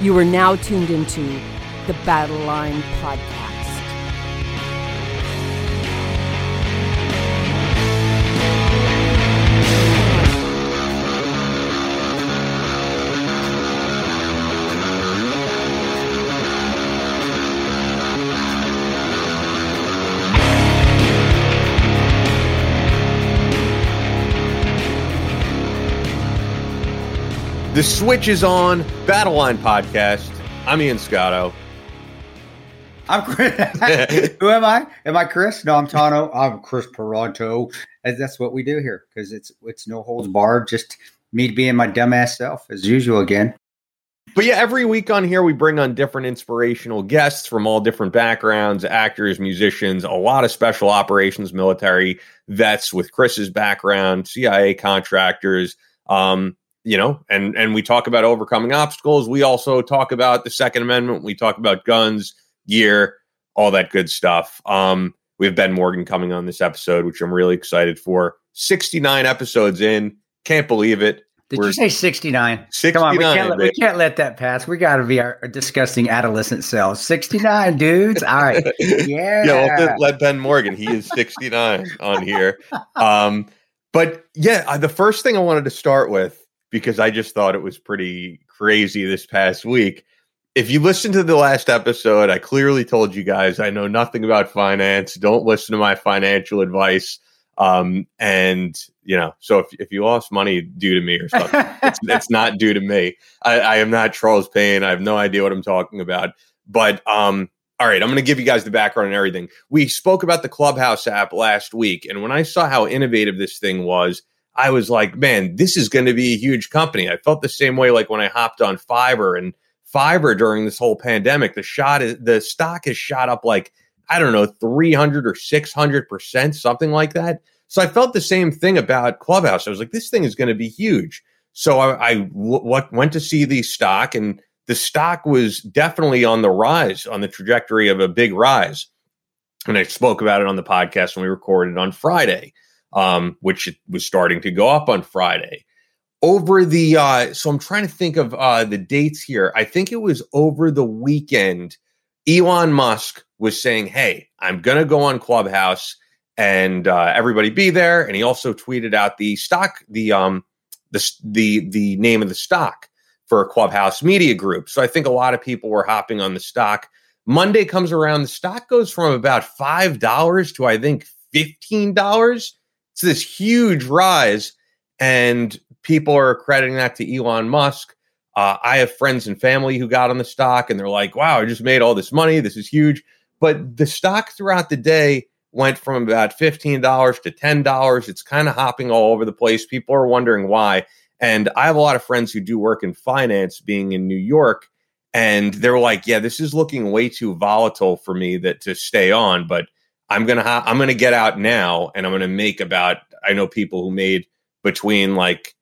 You are now tuned into the Battle Line Podcast. The switch is on. Battle Line Podcast. I'm Ian Scotto. I'm Kris. Who am I? Am I Kris? No, I'm Tanto. I'm Kris Paronto. That's what we do here because it's it's no holds barred. Just me being my dumbass self as usual again. But yeah, every week on here, we bring on different inspirational guests from all different backgrounds actors, musicians, a lot of special operations military vets with Kris's background, CIA contractors. Um, you know, and and we talk about overcoming obstacles. We also talk about the Second Amendment. We talk about guns, gear, all that good stuff. Um, we have Ben Morgan coming on this episode, which I'm really excited for. 69 episodes in, can't believe it. Did We're you say 69? 69. Come on, we can't, let, we can't let that pass. We got to be our disgusting adolescent selves. 69, dudes. All right. Yeah. yeah, well, let- let Ben Morgan. He is 69 on here. Um, but yeah, the first thing I wanted to start with because I just thought it was pretty crazy this past week. If you listen to the last episode, I clearly told you guys I know nothing about finance. Don't listen to my financial advice. Um, and you know, so if, if you lost money due to me or something, it's, it's not due to me. I, I am not Charles Payne. I have no idea what I'm talking about. But um, all right, I'm going to give you guys the background and everything. We spoke about the Clubhouse app last week, and when I saw how innovative this thing was, I was like, man, this is going to be a huge company. I felt the same way like when I hopped on Fiverr and Fiverr during this whole pandemic. The shot is the stock has shot up like I don't know, 300 or 600%, something like that. So I felt the same thing about Clubhouse. I was like, this thing is going to be huge. So I, I w- what, went to see the stock, and the stock was definitely on the rise, on the trajectory of a big rise. And I spoke about it on the podcast when we recorded on Friday, um, which was starting to go up on Friday. Over the, uh, so I'm trying to think of uh, the dates here. I think it was over the weekend. Elon Musk was saying, "Hey, I'm to go on Clubhouse and uh, everybody be there." And he also tweeted out the stock, the um, the the the name of the stock for Clubhouse Media Group. So I think a lot of people were hopping on the stock. Monday comes around, the stock goes from about five dollars to I think fifteen dollars. It's this huge rise, and people are crediting that to Elon Musk. Uh, I have friends and family who got on the stock and they're like, wow, I just made all this money. This is huge. But the stock throughout the day went from about $15 to $10. It's kind of hopping all over the place. People are wondering why. And I have a lot of friends who do work in finance being in New York. And they're like, yeah, this is looking way too volatile for me that to stay on, but I'm to, ha- I'm to get out now and I'm to make about, I know people who made between like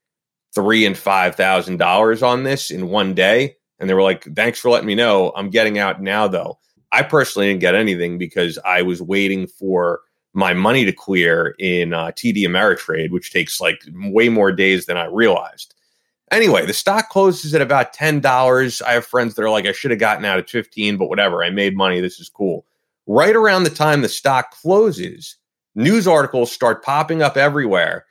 three and five thousand dollars on this in one day. And they were like, thanks for letting me know. I'm getting out now though. I personally didn't get anything because I was waiting for my money to clear in uh, TD Ameritrade, which takes like way more days than I realized. Anyway, the stock closes at about ten dollars. I have friends that are like, I should have gotten out at fifteen, but whatever. I made money. This is cool. Right around the time the stock closes, news articles start popping up everywhere,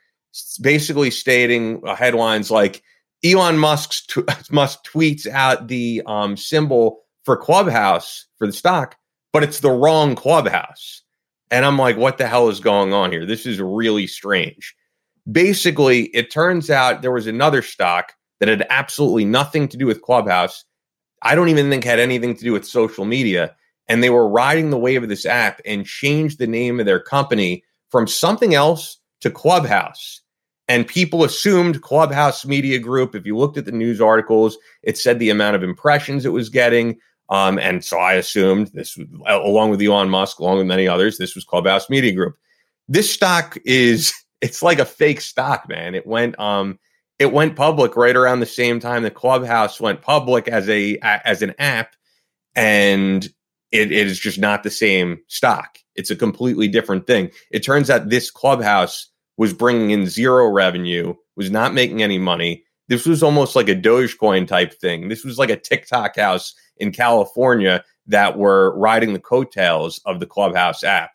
basically stating uh, headlines like Elon Musk's t- Musk tweets out the um, symbol for Clubhouse for the stock, but it's the wrong Clubhouse. And I'm like, what the hell is going on here? This is really strange. Basically, it turns out there was another stock that had absolutely nothing to do with Clubhouse. I don't even think had anything to do with social media. And they were riding the wave of this app and changed the name of their company from something else to Clubhouse. And people assumed Clubhouse Media Group. If you looked at the news articles, it said the amount of impressions it was getting. Um, and so I assumed this, along with Elon Musk, along with many others, this was Clubhouse Media Group. This stock is, it's like a fake stock, man. It went, um, it went public right around the same time the Clubhouse went public as a as an app, and it, it is just not the same stock. It's a completely different thing. It turns out this Clubhouse was bringing in zero revenue, was not making any money. This was almost like a Dogecoin type thing. This was like a TikTok house in California that were riding the coattails of the Clubhouse app.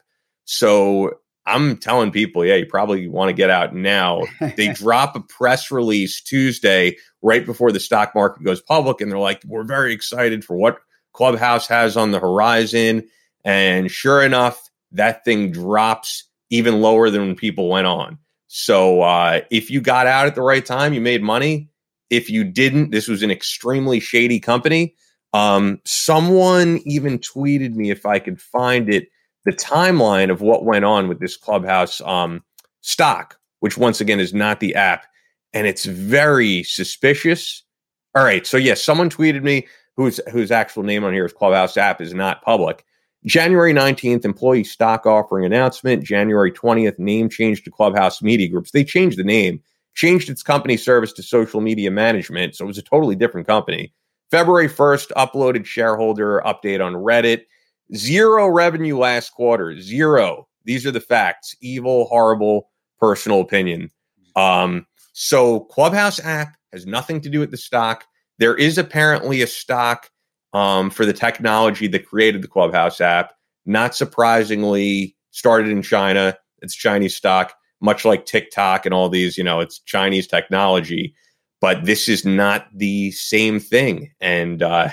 So I'm telling people, yeah, you probably want to get out now. They drop a press release Tuesday right before the stock market goes public, and they're like, we're very excited for what Clubhouse has on the horizon. And sure enough, that thing drops even lower than when people went on. So uh, if you got out at the right time, you made money. If you didn't, this was an extremely shady company. Um, someone even tweeted me if I could find it the timeline of what went on with this clubhouse um, stock, which once again is not the app, and it's very suspicious. All right, so yes, someone tweeted me whose whose actual name on here is Clubhouse app is not public. January 19th, employee stock offering announcement. January 20th, name change to Clubhouse Media Groups. They changed the name, changed its company service to social media management. So it was a totally different company. February 1st, uploaded shareholder update on Reddit. Zero revenue last quarter. Zero. These are the facts. Evil, horrible, personal opinion. Um, so Clubhouse app has nothing to do with the stock. There is apparently a stock um, for the technology that created the Clubhouse app. Not surprisingly, started in China. It's Chinese stock, much like TikTok and all these. You know, it's Chinese technology, but this is not the same thing. And uh,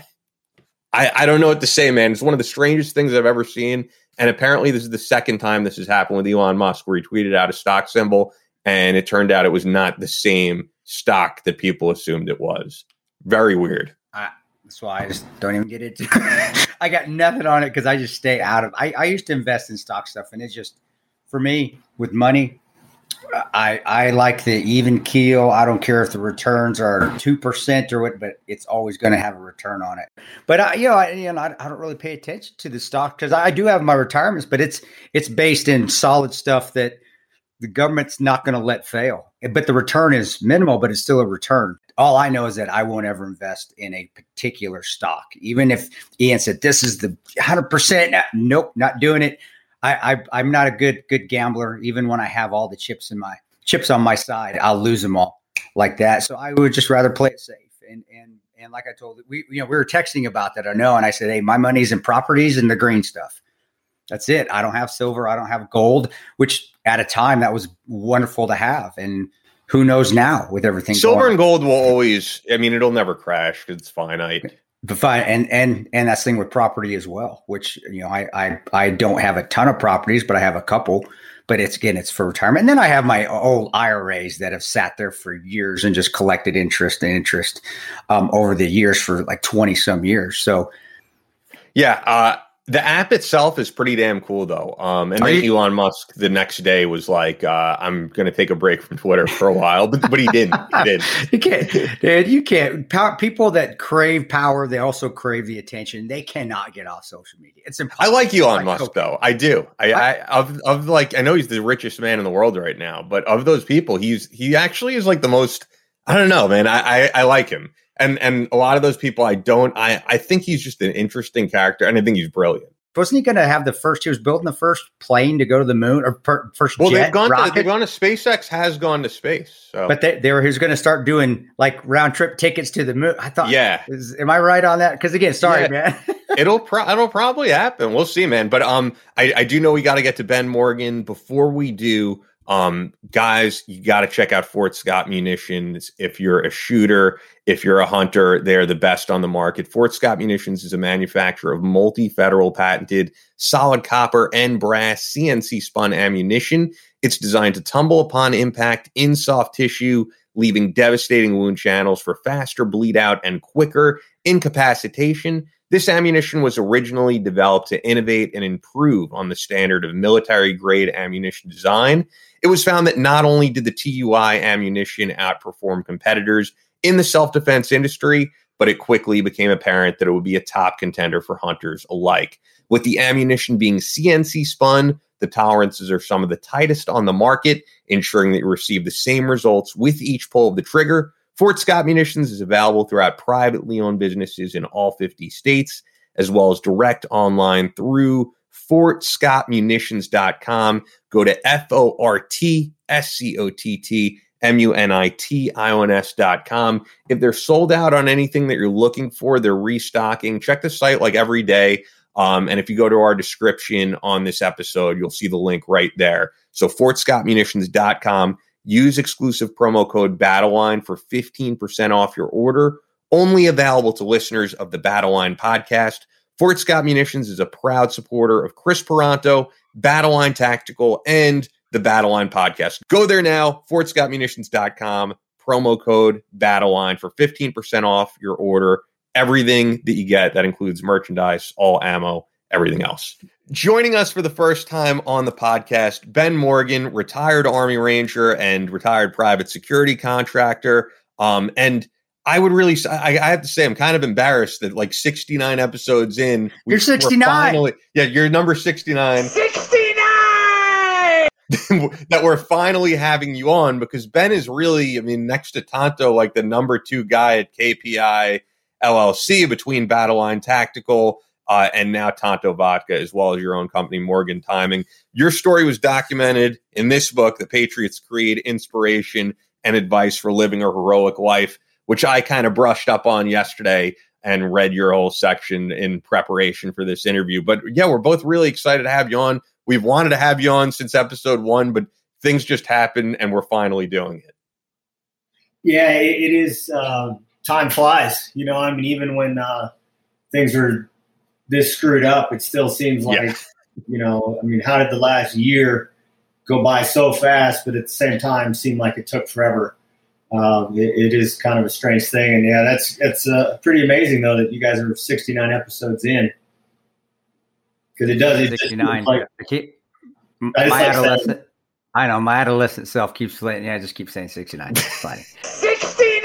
I, I don't know what to say, man. It's one of the strangest things I've ever seen. And apparently, this is the second time this has happened with Elon Musk, where he tweeted out a stock symbol, and it turned out it was not the same stock that people assumed it was. Very weird. I, that's why I just don't even get into. I got nothing on it because I just stay out of. I, I used to invest in stock stuff, and it's just for me with money. I I like the even keel. I don't care if the returns are two percent or what, but it's always going to have a return on it. But I, you know, I, you know, I, I don't really pay attention to the stock because I do have my retirements, but it's it's based in solid stuff that the government's not going to let fail. But the return is minimal, but it's still a return. All I know is that I won't ever invest in a particular stock, even if Ian said this is the hundred percent. Uh, nope, not doing it. I, I am not a good good gambler. Even when I have all the chips in my chips on my side, I'll lose them all like that. So I would just rather play it safe. And and and like I told we you know we were texting about that. I know, and I said, hey, my money's in properties and the green stuff. That's it. I don't have silver. I don't have gold. Which at a time that was wonderful to have. And who knows now with everything. Silver and gold will always. I mean, it'll never crash it's finite but fine and and and that's the thing with property as well which you know I, I i don't have a ton of properties but i have a couple but it's again it's for retirement and then i have my old iras that have sat there for years and just collected interest and interest um, over the years for like 20 some years so yeah uh, the app itself is pretty damn cool, though. Um, and then you- Elon Musk the next day was like, uh, "I'm going to take a break from Twitter for a while," but but he didn't. He did. you can't, dude. You can't. Power, people that crave power, they also crave the attention. They cannot get off social media. It's impossible. I like Elon like, Musk, okay. though. I do. I, I, I of of like I know he's the richest man in the world right now, but of those people, he's he actually is like the most. I don't know, man. I, I, I like him and and a lot of those people I don't I I think he's just an interesting character and I think he's brilliant. Wasn't he going to have the first? He was building the first plane to go to the moon or per, first well, jet. They've gone. Rocket. To, they've gone to SpaceX. Has gone to space. So. But they, they were. He was going to start doing like round trip tickets to the moon. I thought. Yeah. Is, am I right on that? Because again, sorry, yeah. man. it'll pro- it'll probably happen. We'll see, man. But um, I I do know we got to get to Ben Morgan before we do. Um, guys, you got to check out Fort Scott Munitions. If you're a shooter, if you're a hunter, they're the best on the market. Fort Scott Munitions is a manufacturer of multi federal patented solid copper and brass CNC spun ammunition. It's designed to tumble upon impact in soft tissue, leaving devastating wound channels for faster bleed out and quicker incapacitation. This ammunition was originally developed to innovate and improve on the standard of military grade ammunition design. It was found that not only did the TUI ammunition outperform competitors in the self defense industry, but it quickly became apparent that it would be a top contender for hunters alike. With the ammunition being CNC spun, the tolerances are some of the tightest on the market, ensuring that you receive the same results with each pull of the trigger. Fort Scott Munitions is available throughout privately owned businesses in all 50 states, as well as direct online through fortscottmunitions.com. Go to F O R T S C O T T M U N I T I O N S dot com. If they're sold out on anything that you're looking for, they're restocking. Check the site like every day. Um, and if you go to our description on this episode, you'll see the link right there. So fortscottmunitions.com. Use exclusive promo code BattleLine for 15% off your order. Only available to listeners of the BattleLine podcast. Fort Scott Munitions is a proud supporter of Kris Paronto, BattleLine Tactical, and the Battleline podcast. Go there now, fortscottmunitions.com, promo code Battleline for 15% off your order. Everything that you get, that includes merchandise, all ammo, everything else. Joining us for the first time on the podcast, Ben Morgan, retired Army Ranger and retired private security contractor. Um, and I would really, I, I, have to say, I'm kind of embarrassed that like 69 episodes in, we, you're 69. Finally, yeah, you're number 69. 69 that we're finally having you on because Ben is really, I mean, next to Tanto, like the number two guy at KPI LLC between Battleline Tactical uh, and now Tanto Vodka, as well as your own company, Morgan Timing. Your story was documented in this book, The Patriots Creed Inspiration and Advice for Living a Heroic Life, which I kind of brushed up on yesterday and read your whole section in preparation for this interview. But yeah, we're both really excited to have you on. We've wanted to have you on since episode one, but things just happened and we're finally doing it. Yeah, it, is. Uh, time flies. You know, I mean, even when uh, things are this screwed up, it still seems like, yeah. you know, I mean, how did the last year go by so fast, but at the same time seem like it took forever? Um, it, it is kind of a strange thing, and yeah, that's it's uh, pretty amazing though that you guys are 69 episodes in because it does. It 69. Like, keep, my like adolescent. I know my adolescent self keeps saying, Yeah, I just keep saying 69. It's funny. 69.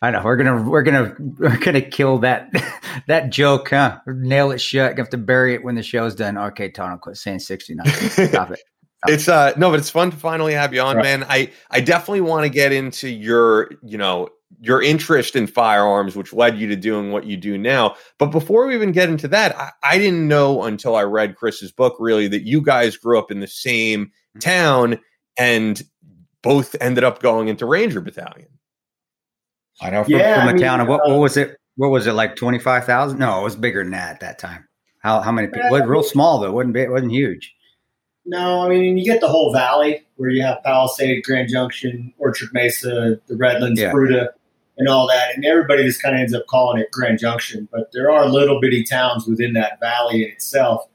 I know we're gonna we're gonna we're gonna kill that that joke, huh? Nail it shut. Have to bury it when the show's done. Okay, Tony, quit saying 69. Stop it. It's uh no, but it's fun to finally have you on, right. man. I I definitely want to get into your you know your interest in firearms, which led you to doing what you do now. But before we even get into that, I, I, didn't know until I read Kris's book really that you guys grew up in the same mm-hmm. town and both ended up going into Ranger Battalion. I know from, yeah, from a town of what, what uh, was it? What was it like twenty five thousand? No, it was bigger than that at that time. How how many people? Yeah, it was real small though. It wasn't it wasn't huge. No, I mean you get the whole valley where you have Palisade, Grand Junction, Orchard Mesa, the Redlands, yeah. Fruita and all that. And everybody just kind of ends up calling it Grand Junction. But there are little bitty towns within that valley in itself.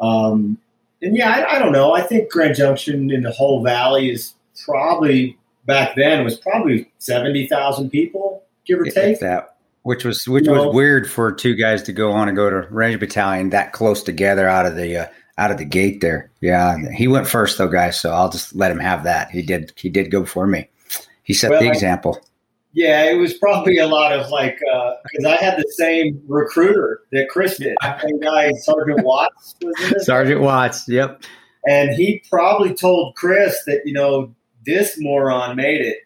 Um, and yeah, I, I, don't know. I think Grand Junction in the whole valley is probably back then was probably seventy thousand people, give or take. That which was which you was know, weird for two guys to go on and go to Ranger Battalion that close together out of the uh, out of the gate there. Yeah, he went first though, guys. So I'll just let him have that. He did he did go before me. He set well, the example. Yeah, it was probably a lot of like because uh, I had the same recruiter that Kris did. That guy, Sergeant Watts, Sergeant Watts. Yep. And he probably told Kris that you know this moron made it,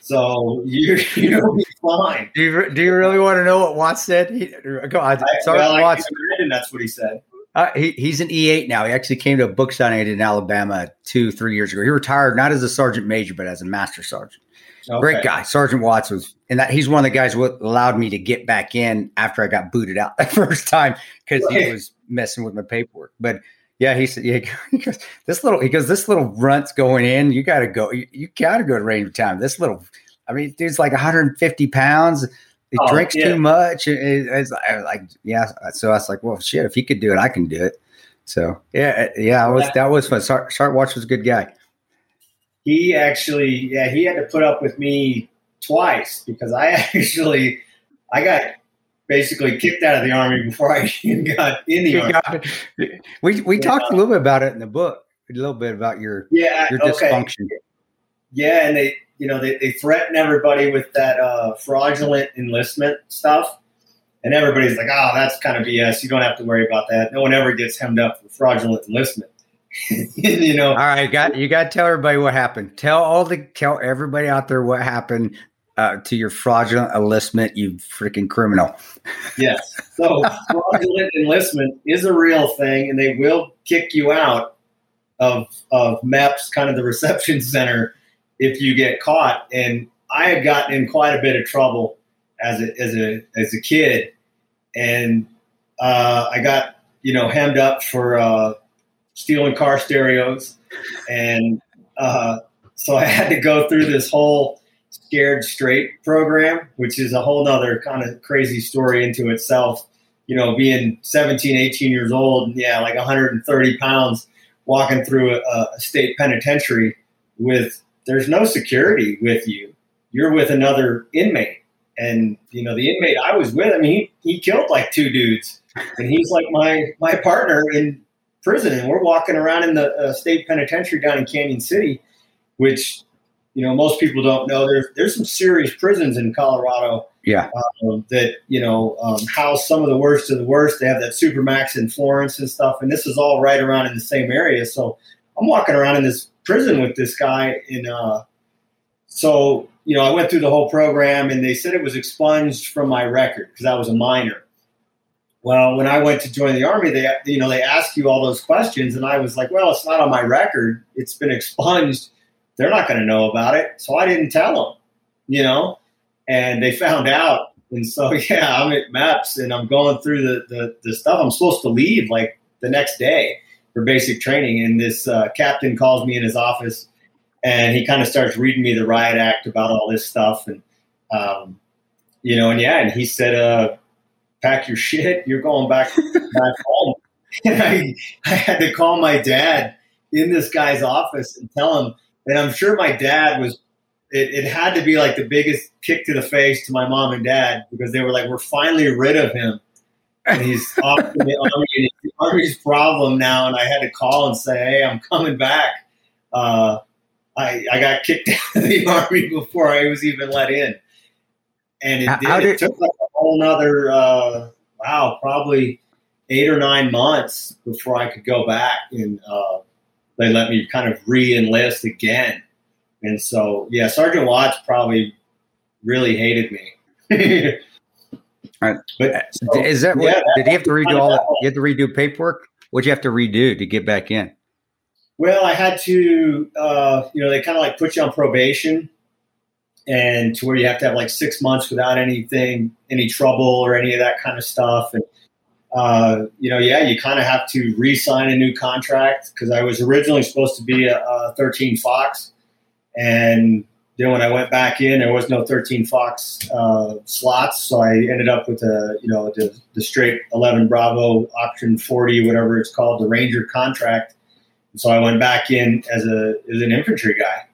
so you you'll be fine. Do you do you really want to know what Watts said? He, go on, I, Sergeant well, Watts. And that's what he said. Uh, he, he's an E8 now. He actually came to a book signing in Alabama two, three years ago. He retired not as a sergeant major, but as a master sergeant. Okay. Great guy. Sergeant Watts was, and that he's one of the guys what allowed me to get back in after I got booted out the first time because right. he was messing with my paperwork. But yeah, he said, yeah, he goes, this little, he goes, this little runt's going in. You got to go, you, you got to go to Ranger Time. This little, I mean, dude's like 150 pounds. He oh, drinks yeah. too much. It, it's like, yeah. So I was like, well, shit, if he could do it, I can do it. So yeah, uh, yeah, was, that was fun. Sergeant Watts was a good guy he actually, yeah, he had to put up with me twice because I actually, I got basically kicked out of the army before I even got in the army. We we Yeah. talked a little bit about it in the book, a little bit about your Yeah, your okay. dysfunction. Yeah, and they, you know, they, they threaten everybody with that uh, fraudulent enlistment stuff. And everybody's like, oh, that's kind of BS. You don't have to worry about that. No one ever gets hemmed up for fraudulent enlistment. you know, All right, got you got to tell everybody what happened. Tell all the tell everybody out there what happened uh, to your fraudulent enlistment, you freaking criminal. yes. So fraudulent enlistment is a real thing, and they will kick you out of of MEPS, kind of the reception center, if you get caught. And I had gotten in quite a bit of trouble as a as a as a kid, and uh, I got you know hemmed up for uh, stealing car stereos, and uh, so I had to go through this whole scared straight program, which is a whole nother kind of crazy story into itself. You know, being 17, 18 years old, yeah, like 130 pounds, walking through a, a state penitentiary with there's no security with you. You're with another inmate. And you know, the inmate I was with, I mean, he, he killed like two dudes. And he's like my my partner in prison. And we're walking around in the uh, state penitentiary down in Cañon City, which you know most people don't know. There's there's some serious prisons in Colorado Yeah, um, that you know um, house some of the worst of the worst. They have that Supermax in Florence and stuff, and this is all right around in the same area. So I'm walking around in this prison with this guy in. Uh, so you know, I went through the whole program, and they said it was expunged from my record because I was a minor. Well, when I went to join the army, they you know they ask you all those questions, and I was like, well, it's not on my record. It's been expunged. They're not going to know about it, so I didn't tell them. You know, and they found out. And so, yeah, I'm at MEPS and I'm going through the, the, the stuff. I'm supposed to leave like the next day for basic training. And this uh, captain calls me in his office and he kind of starts reading me the riot act about all this stuff. And, um, you know, and yeah, and he said, uh, pack your shit. You're going back, back home. And I, I had to call my dad in this guy's office and tell him, and I'm sure my dad was it, it had to be like the biggest kick to the face to my mom and dad because they were like, "We're finally rid of him, and he's off to the army. And army's problem now." And I had to call and say, "Hey, I'm coming back." Uh, I I got kicked out of the army before I was even let in, and it, How- did, it took like a whole nother uh, wow, probably eight or nine months before I could go back and uh, they let me kind of re-enlist again. And so, yeah, Sergeant Watts probably really hated me. Alright. But so, is that what? yeah, did he have to redo all that? You have to redo paperwork. What'd you have to redo to get back in? well, I had to, uh, you know, they kind of like put you on probation, and to where you have to have like six months without anything, any trouble or any of that kind of stuff. And uh, you know, yeah, you kind of have to re-sign a new contract because I was originally supposed to be a, a 13 Fox, and then when I went back in, there was no 13 Fox uh, slots, so I ended up with a you know the, the straight 11 Bravo option 40, whatever it's called, the Ranger contract. And so I went back in as a as an infantry guy.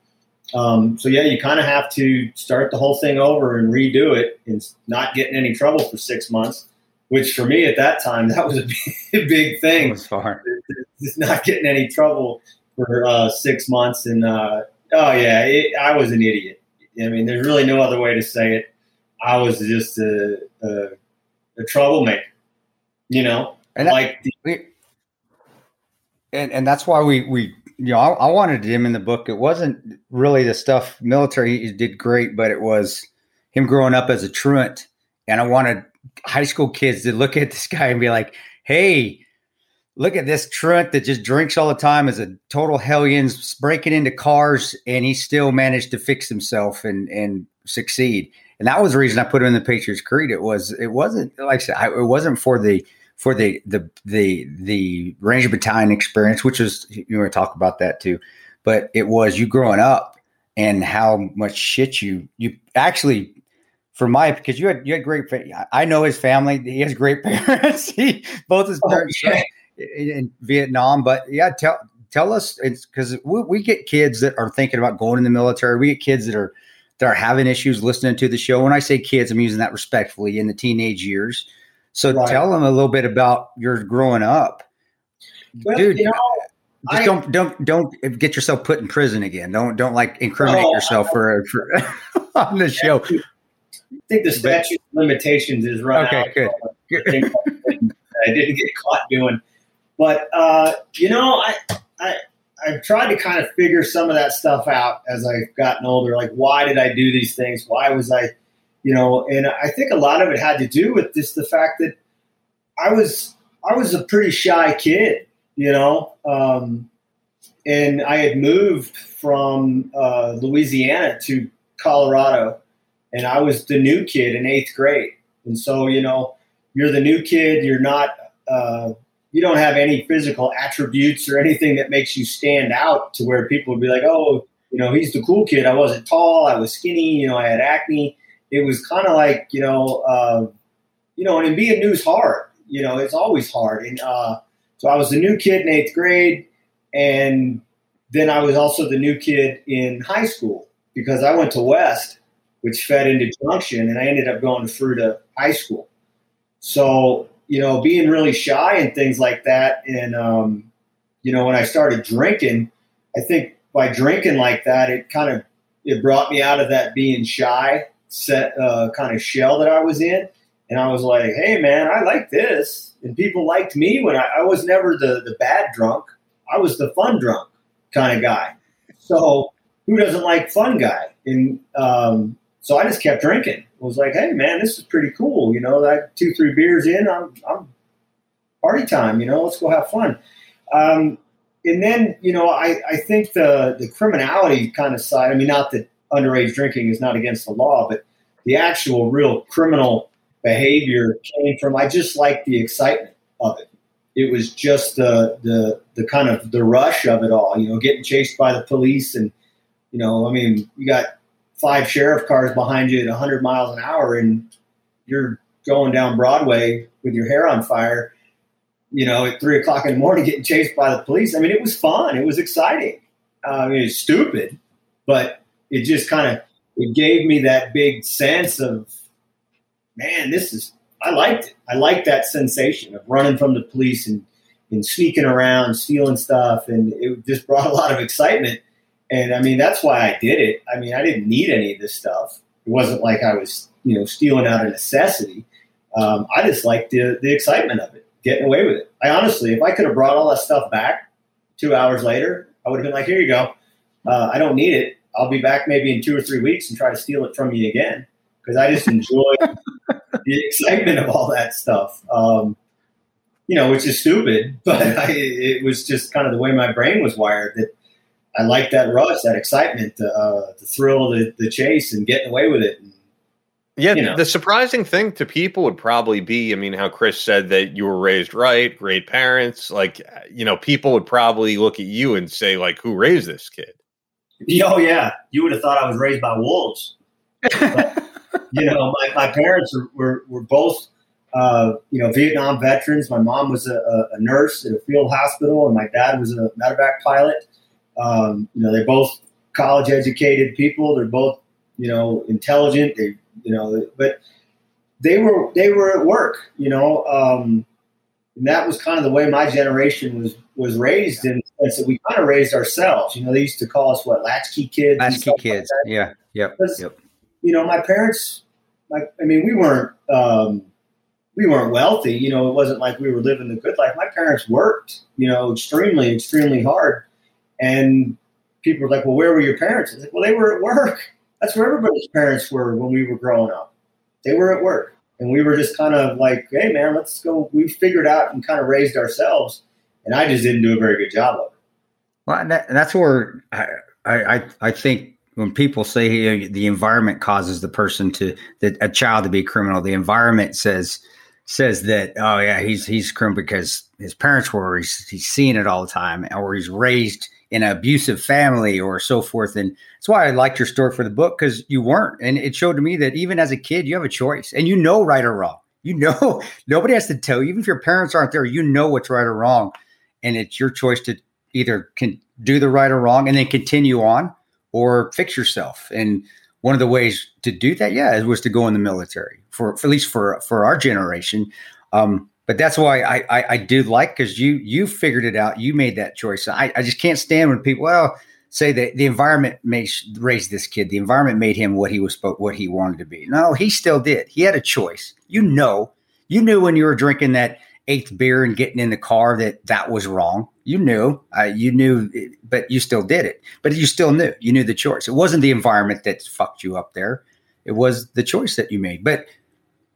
Um, so yeah, you kind of have to start the whole thing over and redo it, and not get in any trouble for six months. Which for me at that time, that was a big, big It thing was far. just not getting any trouble for uh, six months. And uh, oh yeah, it, I was an idiot. I mean, there's really no other way to say it. I was just a, a, a troublemaker, you know. And like the, we, and and that's why we we you know I, I wanted him in the book. It wasn't really the stuff military. He did great, but it was him growing up as a truant, and I wanted high school kids to look at this guy and be like, "Hey." Look at this truant that just drinks all the time, is a total hellions, breaking into cars, and he still managed to fix himself and and succeed. And that was the reason I put him in the Patriots Creed. It was it wasn't like I said, I, it wasn't for the for the the the the Ranger Battalion experience, which is you want to talk about that too, but it was you growing up and how much shit you you actually for my because you had you had great I know his family he has great parents he both his Oh, parents yeah. In, in Vietnam but yeah tell tell us it's because we, we get kids that are thinking about going in the military we get kids that are that are having issues listening to the show. When I say kids, I'm using that respectfully in the teenage years. So Right. tell them a little bit about your growing up, Well, dude. you know, just I- don't don't don't get yourself put in prison again. Don't don't like incriminate Oh, yourself for, for on the show. I think the statute of limitations is run Okay, out. good. I didn't get caught doing. But uh, you know, I I I've tried to kind of figure some of that stuff out as I've gotten older. Like, why did I do these things? Why was I, you know? And I think a lot of it had to do with just the fact that I was I was a pretty shy kid, you know, um, and I had moved from uh, Louisiana to Colorado, and I was the new kid in eighth grade. And so, you know, you're the new kid. You're not. Uh, you don't have any physical attributes or anything that makes you stand out to where people would be like, oh, you know, he's the cool kid. I wasn't tall. I was skinny. You know, I had acne. It was kind of like, you know, uh, you know, and being new's hard. You know, it's always hard. And uh, so I was the new kid in eighth grade, and then I was also the new kid in high school because I went to West, which fed into Junction, and I ended up going to Fruita High School. So you know, being really shy and things like that, and um, you know, when I started drinking, I think by drinking like that, it kind of it brought me out of that being shy set uh, kind of shell that I was in, and I was like, hey man, I like this, and people liked me when I, I was never the the bad drunk, I was the fun drunk kind of guy. So who doesn't like fun guy? And um, so I just kept drinking. I was like, hey man, this is pretty cool. You know, like two, three beers in, I'm, I'm party time. You know, let's go have fun. Um, and then, you know, I, I think the the criminality kind of side. I mean, not that underage drinking is not against the law, but the actual real criminal behavior came from. I just like the excitement of it. It was just the the the kind of the rush of it all. You know, getting chased by the police, and you know, I mean, you got five sheriff cars behind you at 100 miles an hour, and you're going down Broadway with your hair on fire. You know, at three o'clock in the morning, getting chased by the police. I mean, it was fun. It was exciting. Uh, I mean, stupid, but it just kind of it gave me that big sense of, man, this is. I liked it. I liked that sensation of running from the police and and sneaking around, stealing stuff, and it just brought a lot of excitement. And I mean, that's why I did it. I mean, I didn't need any of this stuff. It wasn't like I was, you know, stealing out of necessity. Um, I just liked the the excitement of it, getting away with it. I honestly, if I could have brought all that stuff back two hours later, I would have been like, "Here you go. Uh, I don't need it. I'll be back maybe in two or three weeks and try to steal it from you again." Because I just enjoy the excitement of all that stuff. Um, you know, which is stupid, but I, it was just kind of the way my brain was wired. That I like that rush, that excitement, uh, the thrill, the, the chase, and getting away with it. And, Yeah, you know. the surprising thing to people would probably be, I mean, how Kris said that you were raised right, great parents. Like, you know, people would probably look at you and say, like, who raised this kid? oh yeah, you would have thought I was raised by wolves. you know, my, my parents were, were, were both, uh, you know, Vietnam veterans. My mom was a, a, a nurse at a field hospital, and my dad was a medevac pilot. Um, you know, they're both college educated people. They're both, you know, intelligent. They, you know, but they were they were at work. You know, um, and that was kind of the way my generation was was raised in the sense that we kind of raised ourselves. You know, they used to call us what latchkey kids. Latchkey like kids. that Yeah. Yep. Yep. you know, my parents, like, I mean, we weren't, um, we weren't wealthy. You know, it wasn't like we were living the good life. My parents worked, you know, extremely, extremely hard. And people were like, well, where were your parents? I was like, well, they were at work. That's where everybody's parents were when we were growing up. They were at work. And we were just kind of like, hey, man, let's go. We figured out and kind of raised ourselves. And I just didn't do a very good job of it. Well, and, that, and that's where I, I I think when people say the environment causes the person to that a child to be criminal, the environment says says that oh yeah he's he's criminal because his parents were he's, he's seeing it all the time or he's raised in an abusive family or so forth. And that's why I liked your story for the book because you weren't. And it showed to me that even as a kid you have a choice. And you know right or wrong. You know nobody has to tell you. Even if your parents aren't there you know what's right or wrong. And it's your choice to either can do the right or wrong and then continue on or fix yourself. And one of the ways to do that, yeah, was to go in the military for, for at least for for our generation. Um, but that's why I I, I do like because you you figured it out. You made that choice. I, I just can't stand when people well say that the environment made raised this kid. The environment made him what he was what he wanted to be. No, he still did. He had a choice. You know, you knew when you were drinking that eighth beer and getting in the car that that was wrong. You knew, uh, you knew, but you still did it. But you still knew. You knew the choice. It wasn't the environment that fucked you up there. It was the choice that you made. But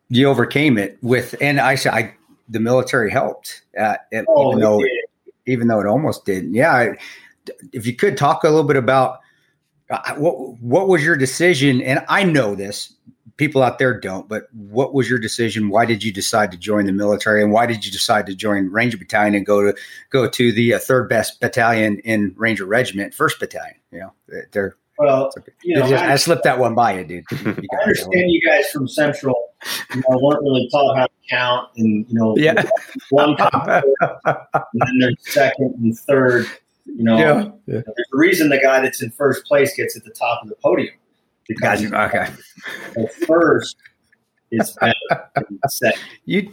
you overcame it with, and I said, I the military helped. Uh, oh, even though, even though it almost didn't. Yeah. If you could talk a little bit about uh, what what was your decision, and I know this people out there don't, but what was your decision? Why did you decide to join the military, and why did you decide to join Ranger Battalion and go to go to the uh, third best battalion in Ranger Regiment, First Battalion? You know, they're well, you know, just, I, I, slipped that one by you, dude. You I understand you guys from Central, you know, weren't really taught how to count, and you know, yeah, one and then there's second and third. You know, yeah. yeah. there's a reason the guy that's in first place gets at the top of the podium. Because okay. first is better second. You,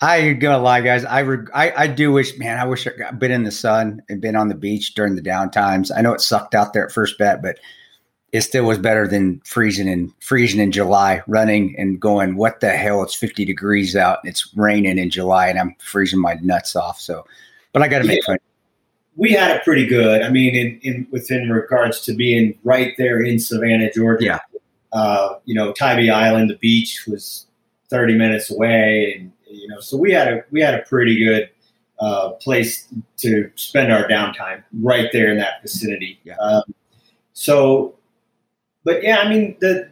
I ain't gonna lie, guys. I, reg- I I do wish, man. I wish I'd been in the sun and been on the beach during the down times. I know it sucked out there at first bet, but it still was better than freezing in freezing in July, running and going. What the hell? It's fifty degrees out and it's raining in July, and I'm freezing my nuts off. So, but I got to make yeah. fun we had it pretty good. I mean, in, in within regards to being right there in Savannah, Georgia. Yeah. Uh, you know, Tybee Island, the beach was 30 minutes away, and you know, so we had a we had a pretty good uh, place to spend our downtime right there in that vicinity. Yeah. Um, so, but yeah, I mean, the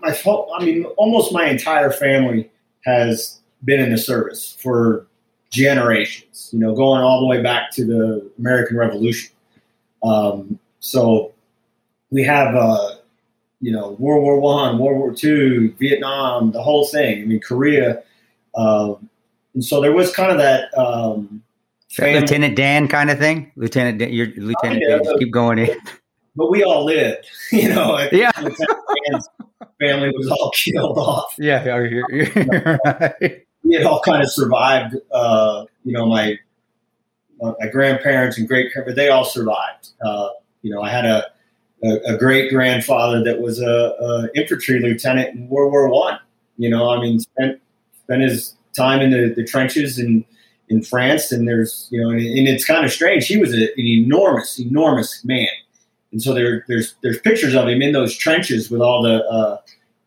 my I mean, almost my entire family has been in the service for generations, you know, going all the way back to the American Revolution. Um, so we have, uh, you know, World War One, World War Two, Vietnam, the whole thing. I mean, Korea. Uh, and so there was kind of that. Um, Lieutenant Dan kind of thing. Lieutenant Dan, your Lieutenant Dan, keep going in. But we all lived, you know. Yeah. family was all killed off. Yeah, you're, you're right we had all kind of survived. Uh, you know, my my grandparents and great grandparents, they all survived. Uh, you know, I had a, a, a great grandfather that was a, a, infantry lieutenant in World War One. You know, I mean, spent spent his time in the, the trenches in in France, and there's you know, and, and it's kind of strange. He was a, an enormous, enormous man, and so there there's there's pictures of him in those trenches with all the uh,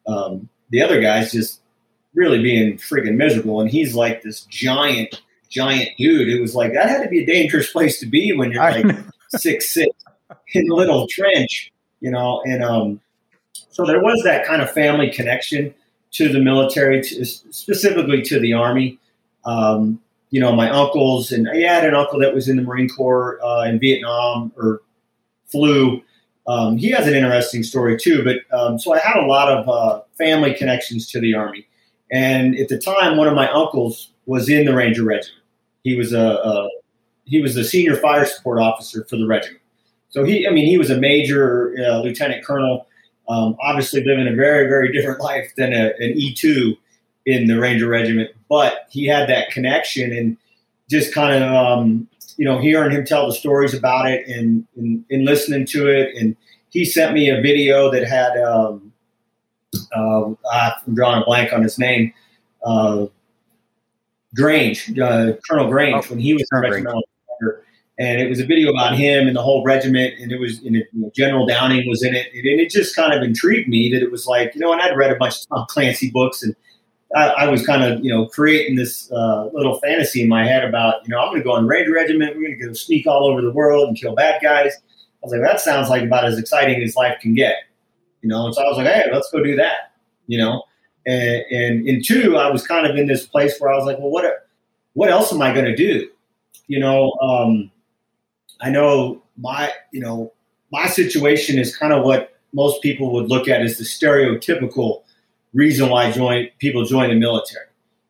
um, the other guys just really being friggin' miserable. And he's like this giant, giant dude. It was like that had to be a dangerous place to be when you're like six six in a little trench, you know. And um, so there was that kind of family connection to the military, to, specifically to the army. Um, you know, my uncles, and I had an uncle that was in the Marine Corps uh, in Vietnam or flew. Um, he has an interesting story too, but um, so I had a lot of uh, family connections to the Army. And at the time, one of my uncles was in the Ranger Regiment. He was a, a he was the senior fire support officer for the regiment. So he, I mean, he was a major uh, lieutenant colonel. Um, obviously, living a very, very different life than a, an E two in the Ranger Regiment. But he had that connection, and just kind of, um, you know, hearing him tell the stories about it, and, and, and listening to it, and he sent me a video that had um, uh, I'm drawing a blank on his name. Uh, Grange, uh, Colonel Grange, oh, when he was regimental and it was a video about him and the whole regiment, and it was in it, you know, General Downing was in it, and it just kind of intrigued me that it was like you know, and I'd read a bunch of Tom Clancy books, and I, I was kind of you know creating this uh, little fantasy in my head about you know I'm going to go in Ranger Regiment, we're going to go sneak all over the world and kill bad guys. I was like, that sounds like about as exciting as life can get you know. And so I was like, hey, let's go do that, you know. And, and in two, I was kind of in this place where I was like, well, what what else am I going to do? You know, um, I know my you know my situation is kind of what most people would look at as the stereotypical reason why join people join the military,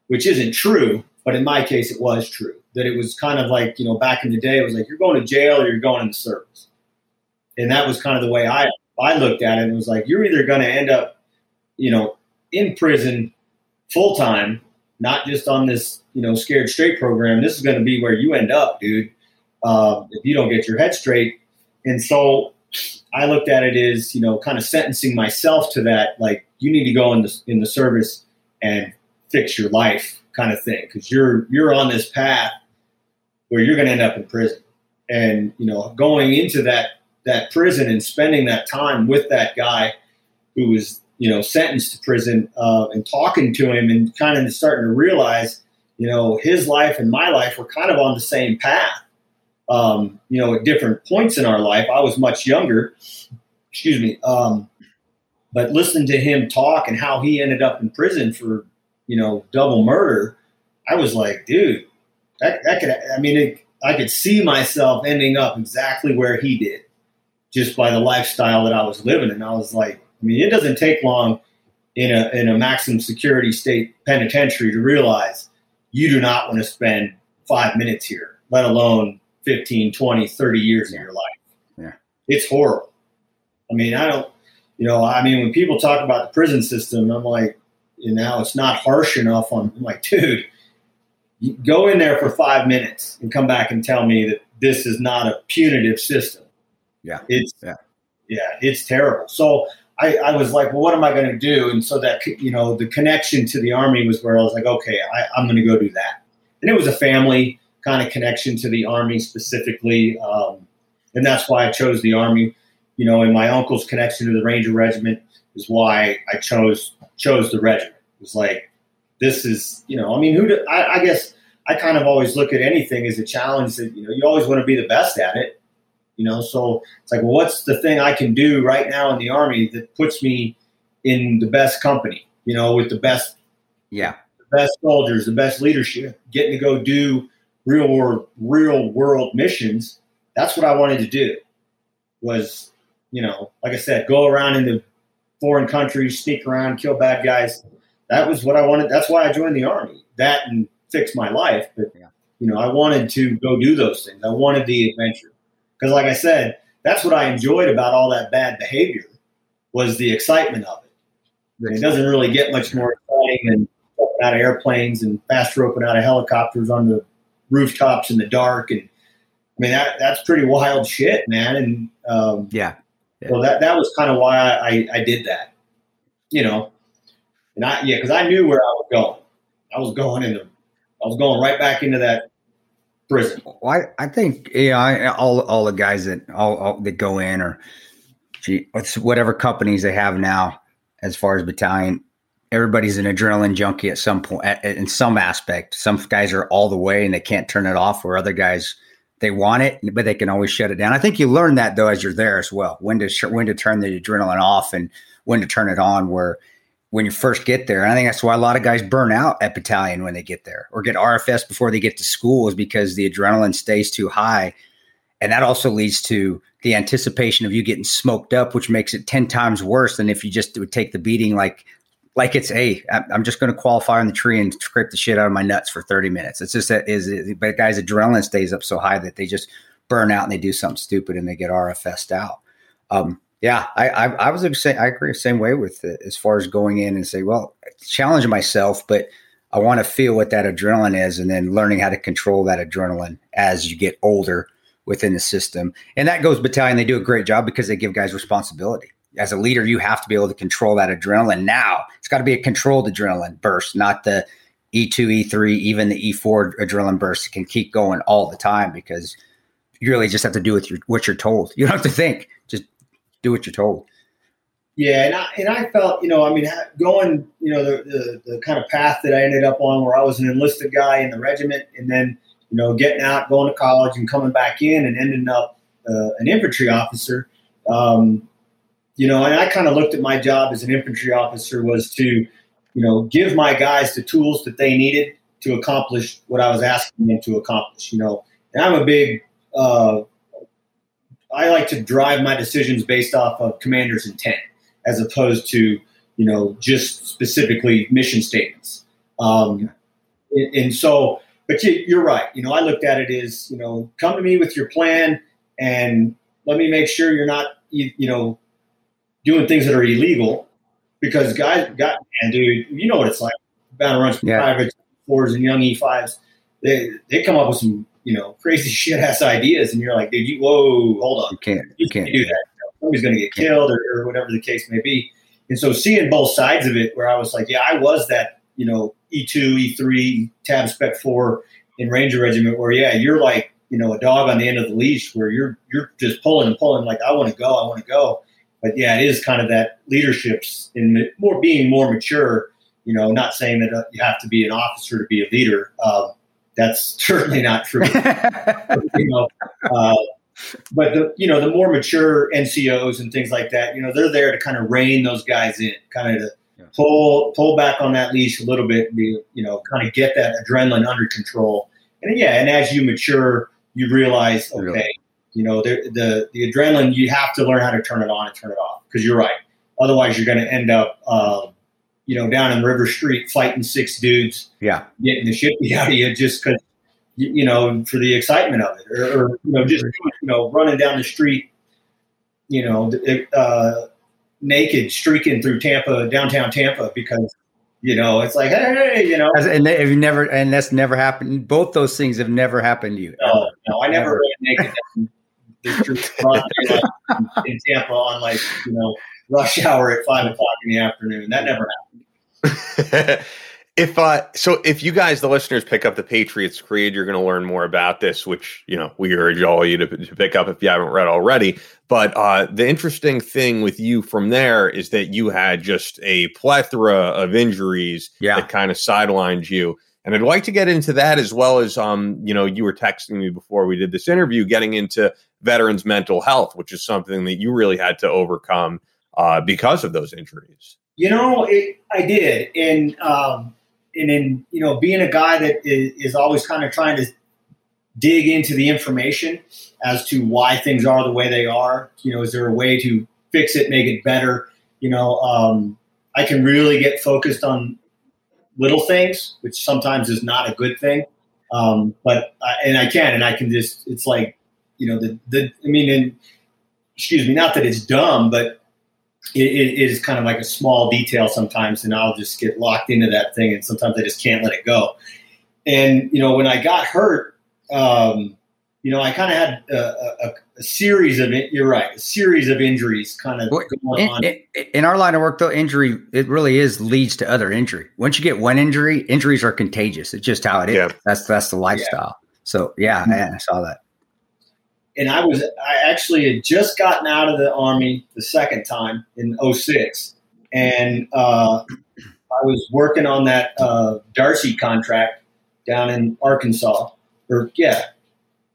which isn't true, but in my case, it was true. That it was kind of like you know back in the day, it was like you're going to jail or you're going into service, and that was kind of the way I I looked at it and was like, you're either going to end up, you know, in prison full time, not just on this, you know, scared straight program. This is going to be where you end up, dude, uh, if you don't get your head straight. And so I looked at it as, you know, kind of sentencing myself to that, like, you need to go in the, in the service and fix your life kind of thing because you're you're on this path where you're going to end up in prison. And you know going into that that prison and spending that time with that guy who was you know sentenced to prison uh, and talking to him and kind of starting to realize you know his life and my life were kind of on the same path um, you know at different points in our life. I was much younger excuse me um, but listening to him talk and how he ended up in prison for you know double murder i was like dude that, that could i mean it, i could see myself ending up exactly where he did just by the lifestyle that i was living and i was like i mean it doesn't take long in a in a maximum security state penitentiary to realize you do not want to spend five minutes here let alone 15 20 30 years Yeah. of your life Yeah. it's horrible i mean i don't you know i mean when people talk about the prison system i'm like you know it's not harsh enough on i'm like dude you go in there for five minutes and come back and tell me that this is not a punitive system Yeah. it's Yeah. yeah it's terrible so I, I was like, well, what am I going to do? And so that you know, the connection to the army was where I was like, okay, I, I'm going to go do that. And it was a family kind of connection to the army specifically, um, and that's why I chose the army. You know, and my uncle's connection to the Ranger Regiment is why I chose chose the regiment. It was like, this is, you know, I mean, who? Do, I, I guess I kind of always look at anything as a challenge that you know you always want to be the best at it. You know, so it's like, well, what's the thing I can do right now in the army that puts me in the best company? You know, with the best Yeah. the best soldiers, the best leadership, getting to go do real world real world missions. That's what I wanted to do. Was you know, like I said, go around into foreign countries, sneak around, kill bad guys. That was what I wanted. That's why I joined the army. That and fix my life. But Yeah. you know, I wanted to go do those things. I wanted the adventure because, like I said, that's what I enjoyed about all that bad behavior was the excitement of it. And it doesn't really get much more exciting than jumping out of airplanes and fast roping out of helicopters on the rooftops in the dark. And I mean, that that's pretty wild shit, man. And um, Yeah. Well, that that was kind of why I, I, did that, you know. And I yeah, because I knew where I was going. I was going into, I was going right back into that prison. Well, I, I think yeah, I, all all the guys that all, all that go in or gee, it's whatever companies they have now, as far as battalion, everybody's an adrenaline junkie at some point, at, in some aspect. Some guys are all the way and they can't turn it off, where other guys they want it, but they can always shut it down. I think you learn that though as you're there as well, when to sh- when to turn the adrenaline off and when to turn it on. Where when you first get there, and I think that's why a lot of guys burn out at battalion when they get there or get RFS before they get to school is because the adrenaline stays too high, and that also leads to the anticipation of you getting smoked up, which makes it ten times worse than if you just would take the beating like like it's hey i'm just going to qualify on the tree and scrape the shit out of my nuts for 30 minutes. It's just that is it, but guys adrenaline stays up so high that they just burn out and they do something stupid and they get rfs'd out. Um yeah i i, I was same i agree the same way with it as far as going in and say well challenge myself but i want to feel what that adrenaline is and then learning how to control that adrenaline as you get older within the system. And that goes battalion they do a great job because they give guys responsibility as a leader, you have to be able to control that adrenaline. Now it's got to be a controlled adrenaline burst, not the E2, E3, even the E4 adrenaline burst can keep going all the time because you really just have to do with your, what you're told. You don't have to think, just do what you're told. Yeah, and I and I felt, you know, I mean, going, you know, the, the the kind of path that I ended up on, where I was an enlisted guy in the regiment, and then, you know, getting out, going to college, and coming back in, and ending up uh, an infantry officer. Um, you know, and I kind of looked at my job as an infantry officer was to, you know, give my guys the tools that they needed to accomplish what I was asking them to accomplish. You know, and I'm a big uh, I like to drive my decisions based off of commander's intent as opposed to, you know, just specifically mission statements. Um, and, so, but you, you're right. You know, I looked at it as, you know, come to me with your plan and let me make sure you're not, you, you know, doing things that are illegal because guys got and dude, you know what it's like. Battle runs Yeah. private fours and young E fives. They they come up with some you know crazy shit ass ideas, and you're like, dude, you whoa, hold on, You can't. you You can't can't do that. Somebody's going to get killed or, or whatever the case may be. And so seeing both sides of it, where I was like, yeah, I was that, you know, E E2, E3, tab spec four in Ranger Regiment, where yeah, you're like, you know, a dog on the end of the leash, where you're you're just pulling and pulling, like I want to go, I want to go. But yeah, it is kind of that leaderships in more being more mature. You know, not saying that uh, you have to be an officer to be a leader. Um, that's certainly not true. you know, uh, but the you know the more mature NCOs and things like that, you know, they're there to kind of rein those guys in, kind of to Yeah. pull pull back on that leash a little bit, and be, you know, kind of get that adrenaline under control. And yeah, and as you mature, you realize, okay, Really. You know, the the the adrenaline, you have to learn how to turn it on and turn it off because you're right. Otherwise, you're going to end up, um, you know, down in River Street fighting six dudes yeah. getting the shit out of you just because you, you know for the excitement of it, or, or you know just you know running down the street, you know, uh, naked streaking through Tampa, downtown Tampa, because you know it's like hey, you know, As, and they- have never? And that's never happened. Both those things have never happened to you. no, no, I never Never. ran naked down the street like, in Tampa on like you know rush hour at five o'clock in the afternoon. That never happened. if uh so if you guys the listeners pick up the Patriot's Creed you're going to learn more about this which you know we urge all you to, to pick up if you haven't read already but uh the interesting thing with you from there is that you had just a plethora of injuries Yeah. that kind of sidelined you and i'd like to get into that as well as um you know you were texting me before we did this interview getting into veterans mental health which is something that you really had to overcome uh because of those injuries You know, it, I did, and um, and in you know, being a guy that is, is always kind of trying to dig into the information as to why things are the way they are. You know, is there a way to fix it, make it better? You know, um, I can really get focused on little things, which sometimes is not a good thing. Um, but I, and I can, and I can just. It's like you know, the the. I mean, and excuse me, not that it's dumb, but it, it is kind of like a small detail sometimes, and I'll just get locked into that thing, and sometimes I just can't let it go. And you know, when I got hurt, um, you know, I kind of had a, a, a series of it. You're right, a series of injuries, kind of Well, going. In, in, in our line of work, though, injury it really is leads to other injury. Once you get one injury, injuries are contagious. It's just how it is. Yeah. That's that's the lifestyle. So yeah, Mm-hmm. yeah, I saw that. And I was I actually had just gotten out of the army the second time in 06 and uh, I was working on that uh, Darcy contract down in Arkansas or yeah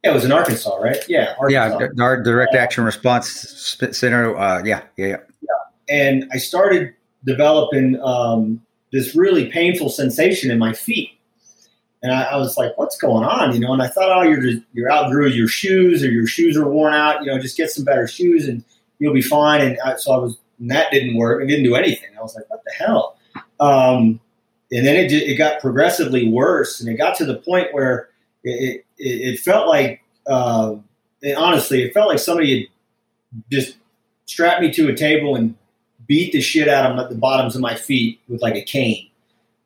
yeah it was in Arkansas right yeah Arkansas. Yeah, our direct action response center. Uh, yeah, yeah, yeah. and I started developing um, this really painful sensation in my feet. And I, I was like, "What's going on?" You know. And I thought, "Oh, you're just, you're outgrew your shoes, or your shoes are worn out. You know, just get some better shoes, and you'll be fine." And I, so I was, that didn't work. It didn't do anything. I was like, "What the hell?" Um, and then it it got progressively worse, and it got to the point where it it, it felt like, uh, honestly, it felt like somebody had just strapped me to a table and beat the shit out of the bottoms of my feet with like a cane.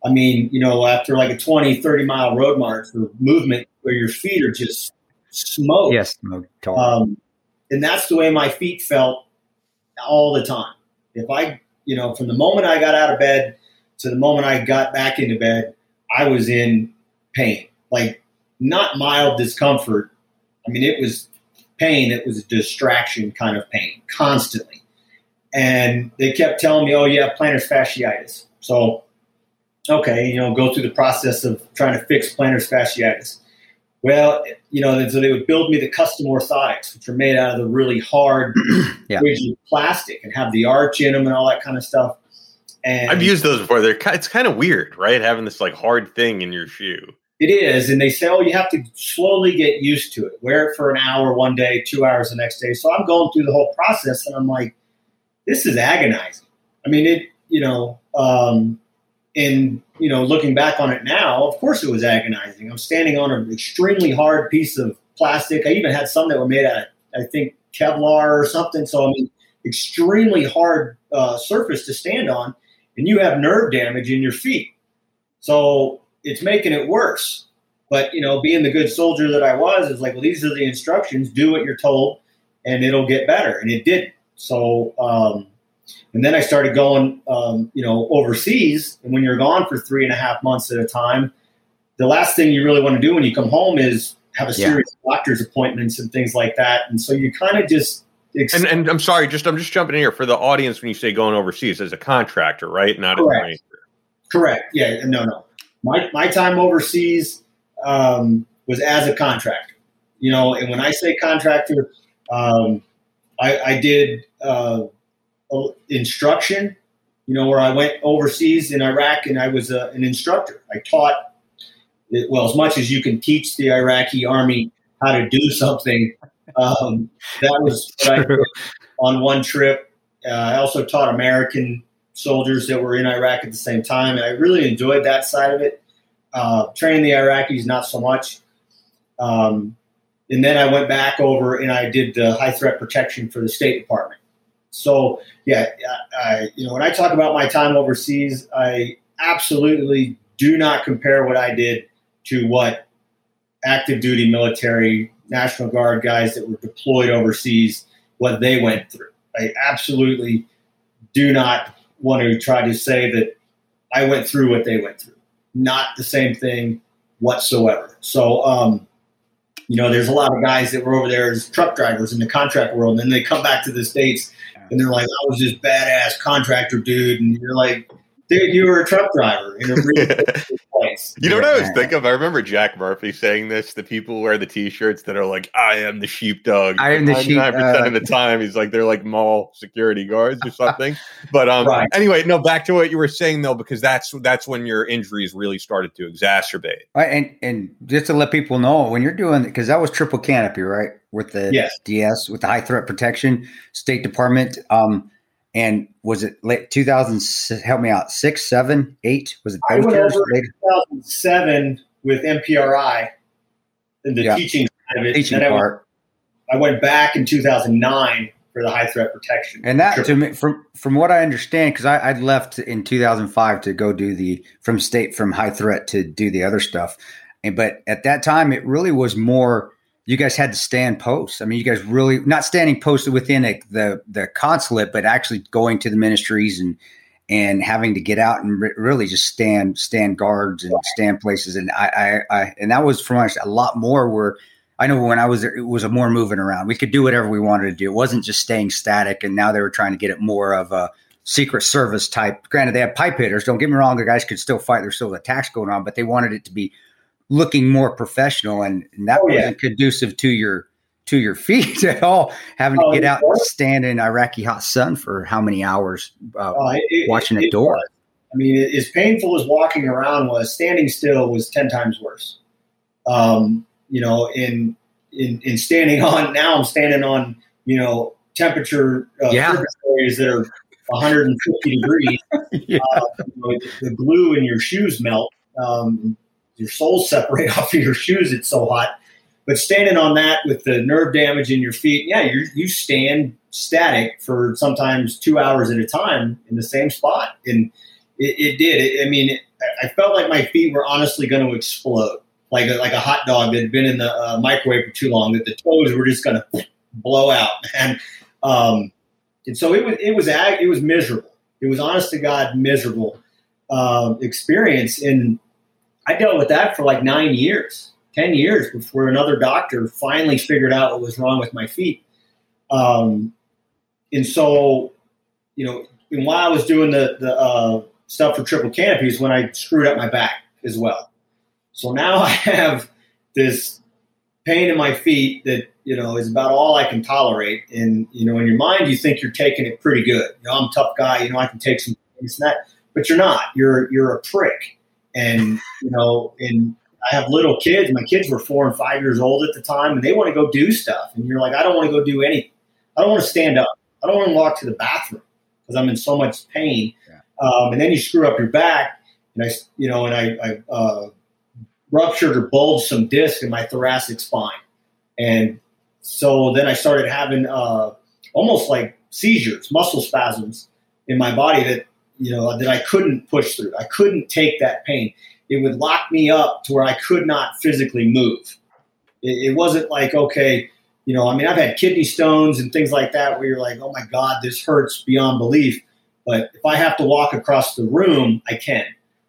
I mean, you know, after like a 20, 30 mile road march or movement where your feet are just smoked. Yes, tall. Um, and that's the way my feet felt all the time. If I, you know, from the moment I got out of bed to the moment I got back into bed, I was in pain, like not mild discomfort. I mean, it was pain. It was a distraction kind of pain constantly. And they kept telling me, oh, yeah, plantar fasciitis. So, okay, you know, go through the process of trying to fix plantar fasciitis. Well, you know, so they would build me the custom orthotics, which are made out of the really hard, Yeah. rigid plastic and have the arch in them and all that kind of stuff. And I've used those before. They're it's kind of weird, right? Having this like hard thing in your shoe. It is, and they say, oh, you have to slowly get used to it. Wear it for an hour one day, two hours the next day. So I'm going through the whole process, and I'm like, this is agonizing. I mean, it, you know, um, and you know, looking back on it now, of course it was agonizing. I'm standing on an extremely hard piece of plastic. I even had some that were made out of, I think, Kevlar or something. So I mean, extremely hard uh, surface to stand on, and you have nerve damage in your feet. So it's making it worse. But you know, being the good soldier that I was, is like, well, these are the instructions. Do what you're told, and it'll get better. And it did. So, um, and then I started going, um, you know, overseas. And when you're gone for three and a half months at a time, the last thing you really want to do when you come home is have a series yeah. of doctor's appointments and things like that. And so you kind of just Ex- and, and I'm sorry, just I'm just jumping in here for the audience when you say going overseas as a contractor, right? Not Correct. as a ranger. Correct. Yeah. No. No. My my time overseas um, was as a contractor. You know, and when I say contractor, um, I, I, did uh, instruction. You know, where I went overseas in Iraq and I was uh, an instructor. I taught well as much as you can teach the Iraqi army how to do something. Um, that was on one trip. Uh, I also taught American soldiers that were in Iraq at the same time, and I really enjoyed that side of it. Uh, training the Iraqis, not so much. Um, and then I went back over and I did the high threat protection for the State Department. So yeah, I, you know when I talk about my time overseas, I absolutely do not compare what I did to what active duty military National Guard guys that were deployed overseas what they went through. I absolutely do not want to try to say that I went through what they went through not the same thing whatsoever. So, um, you know, there's a lot of guys that were over there as truck drivers in the contract world, and then they come back to the states and they're like, "I was this badass contractor dude," and you're like, "Dude, you were a truck driver in a really place. You know what I was thinking of? I remember Jack Murphy saying this. The people wear the T-shirts that are like, "I am the sheepdog." I am the sheep. Nine percent of the time, he's like, they're like mall security guards or something. but um, right. anyway, no. Back to what you were saying though, because that's that's when your injuries really started to exacerbate. Right, and and just to let people know, when you're doing because that was triple canopy, right? With the yes. DS with the high threat protection, State Department. Um, and was it late 2000? Help me out. Six, seven, eight? Was it? I went over 2007 with MPRI, and the yeah. teaching side of it. Teaching part. I went, I went back in 2009 for the high threat protection. And that to me, from from what I understand, because I I left in 2005 to go do the from state from high threat to do the other stuff, and but at that time it really was more you guys had to stand posts. I mean, you guys really not standing posted within a, the the consulate, but actually going to the ministries and and having to get out and re- really just stand stand guards and stand places. And I, I, I and that was from us a lot more where I know when I was there, it was a more moving around. We could do whatever we wanted to do. It wasn't just staying static. And now they were trying to get it more of a Secret Service type. Granted, they have pipe hitters. Don't get me wrong; the guys could still fight. There's still attacks going on, but they wanted it to be looking more professional, and, and that oh, wasn't conducive to your to your feet at all. Having oh, to get out and stand in Iraqi hot sun for how many hours uh, oh, it, watching it, a door. I mean, as painful as walking around was, standing still was ten times worse. Um, you know, in in in standing on now, I'm standing on you know temperature uh, yeah. areas that are 150 degrees. yeah. uh, you know, the glue in your shoes melt. Um, your soles separate off of your shoes. It's so hot. But standing on that with the nerve damage in your feet, yeah, you you stand static for sometimes two hours at a time in the same spot, and it, it did. It, I mean, it, I felt like my feet were honestly going to explode, like a, like a hot dog that had been in the uh, microwave for too long. That the toes were just going to blow out, and um, and so it was it was ag- it was miserable. It was honest to God miserable uh, experience, and I dealt with that for like nine years, 10 years before another doctor finally figured out what was wrong with my feet. Um, and so, you know, and while I was doing the, the uh, stuff for triple canopies, when I screwed up my back as well. So now I have this pain in my feet that, you know, is about all I can tolerate. And, you know, in your mind, you think you're taking it pretty good. You know, I'm a tough guy, you know, I can take some this and that, but you're not. You're, you're a prick and you know, and I have little kids. My kids were four and five years old at the time, and they want to go do stuff. And you're like, I don't want to go do anything. I don't want to stand up. I don't want to walk to the bathroom because I'm in so much pain. Yeah. Um, and then you screw up your back, and I, you know, and I, I uh, ruptured or bulged some disc in my thoracic spine, and so then I started having uh, almost like seizures, muscle spasms in my body that you know that I couldn't push through. I couldn't take that pain. It would lock me up to where I could not physically move. It, it wasn't like okay, you know. I mean, I've had kidney stones and things like that where you're like, oh my god, this hurts beyond belief. But if I have to walk across the room, I can.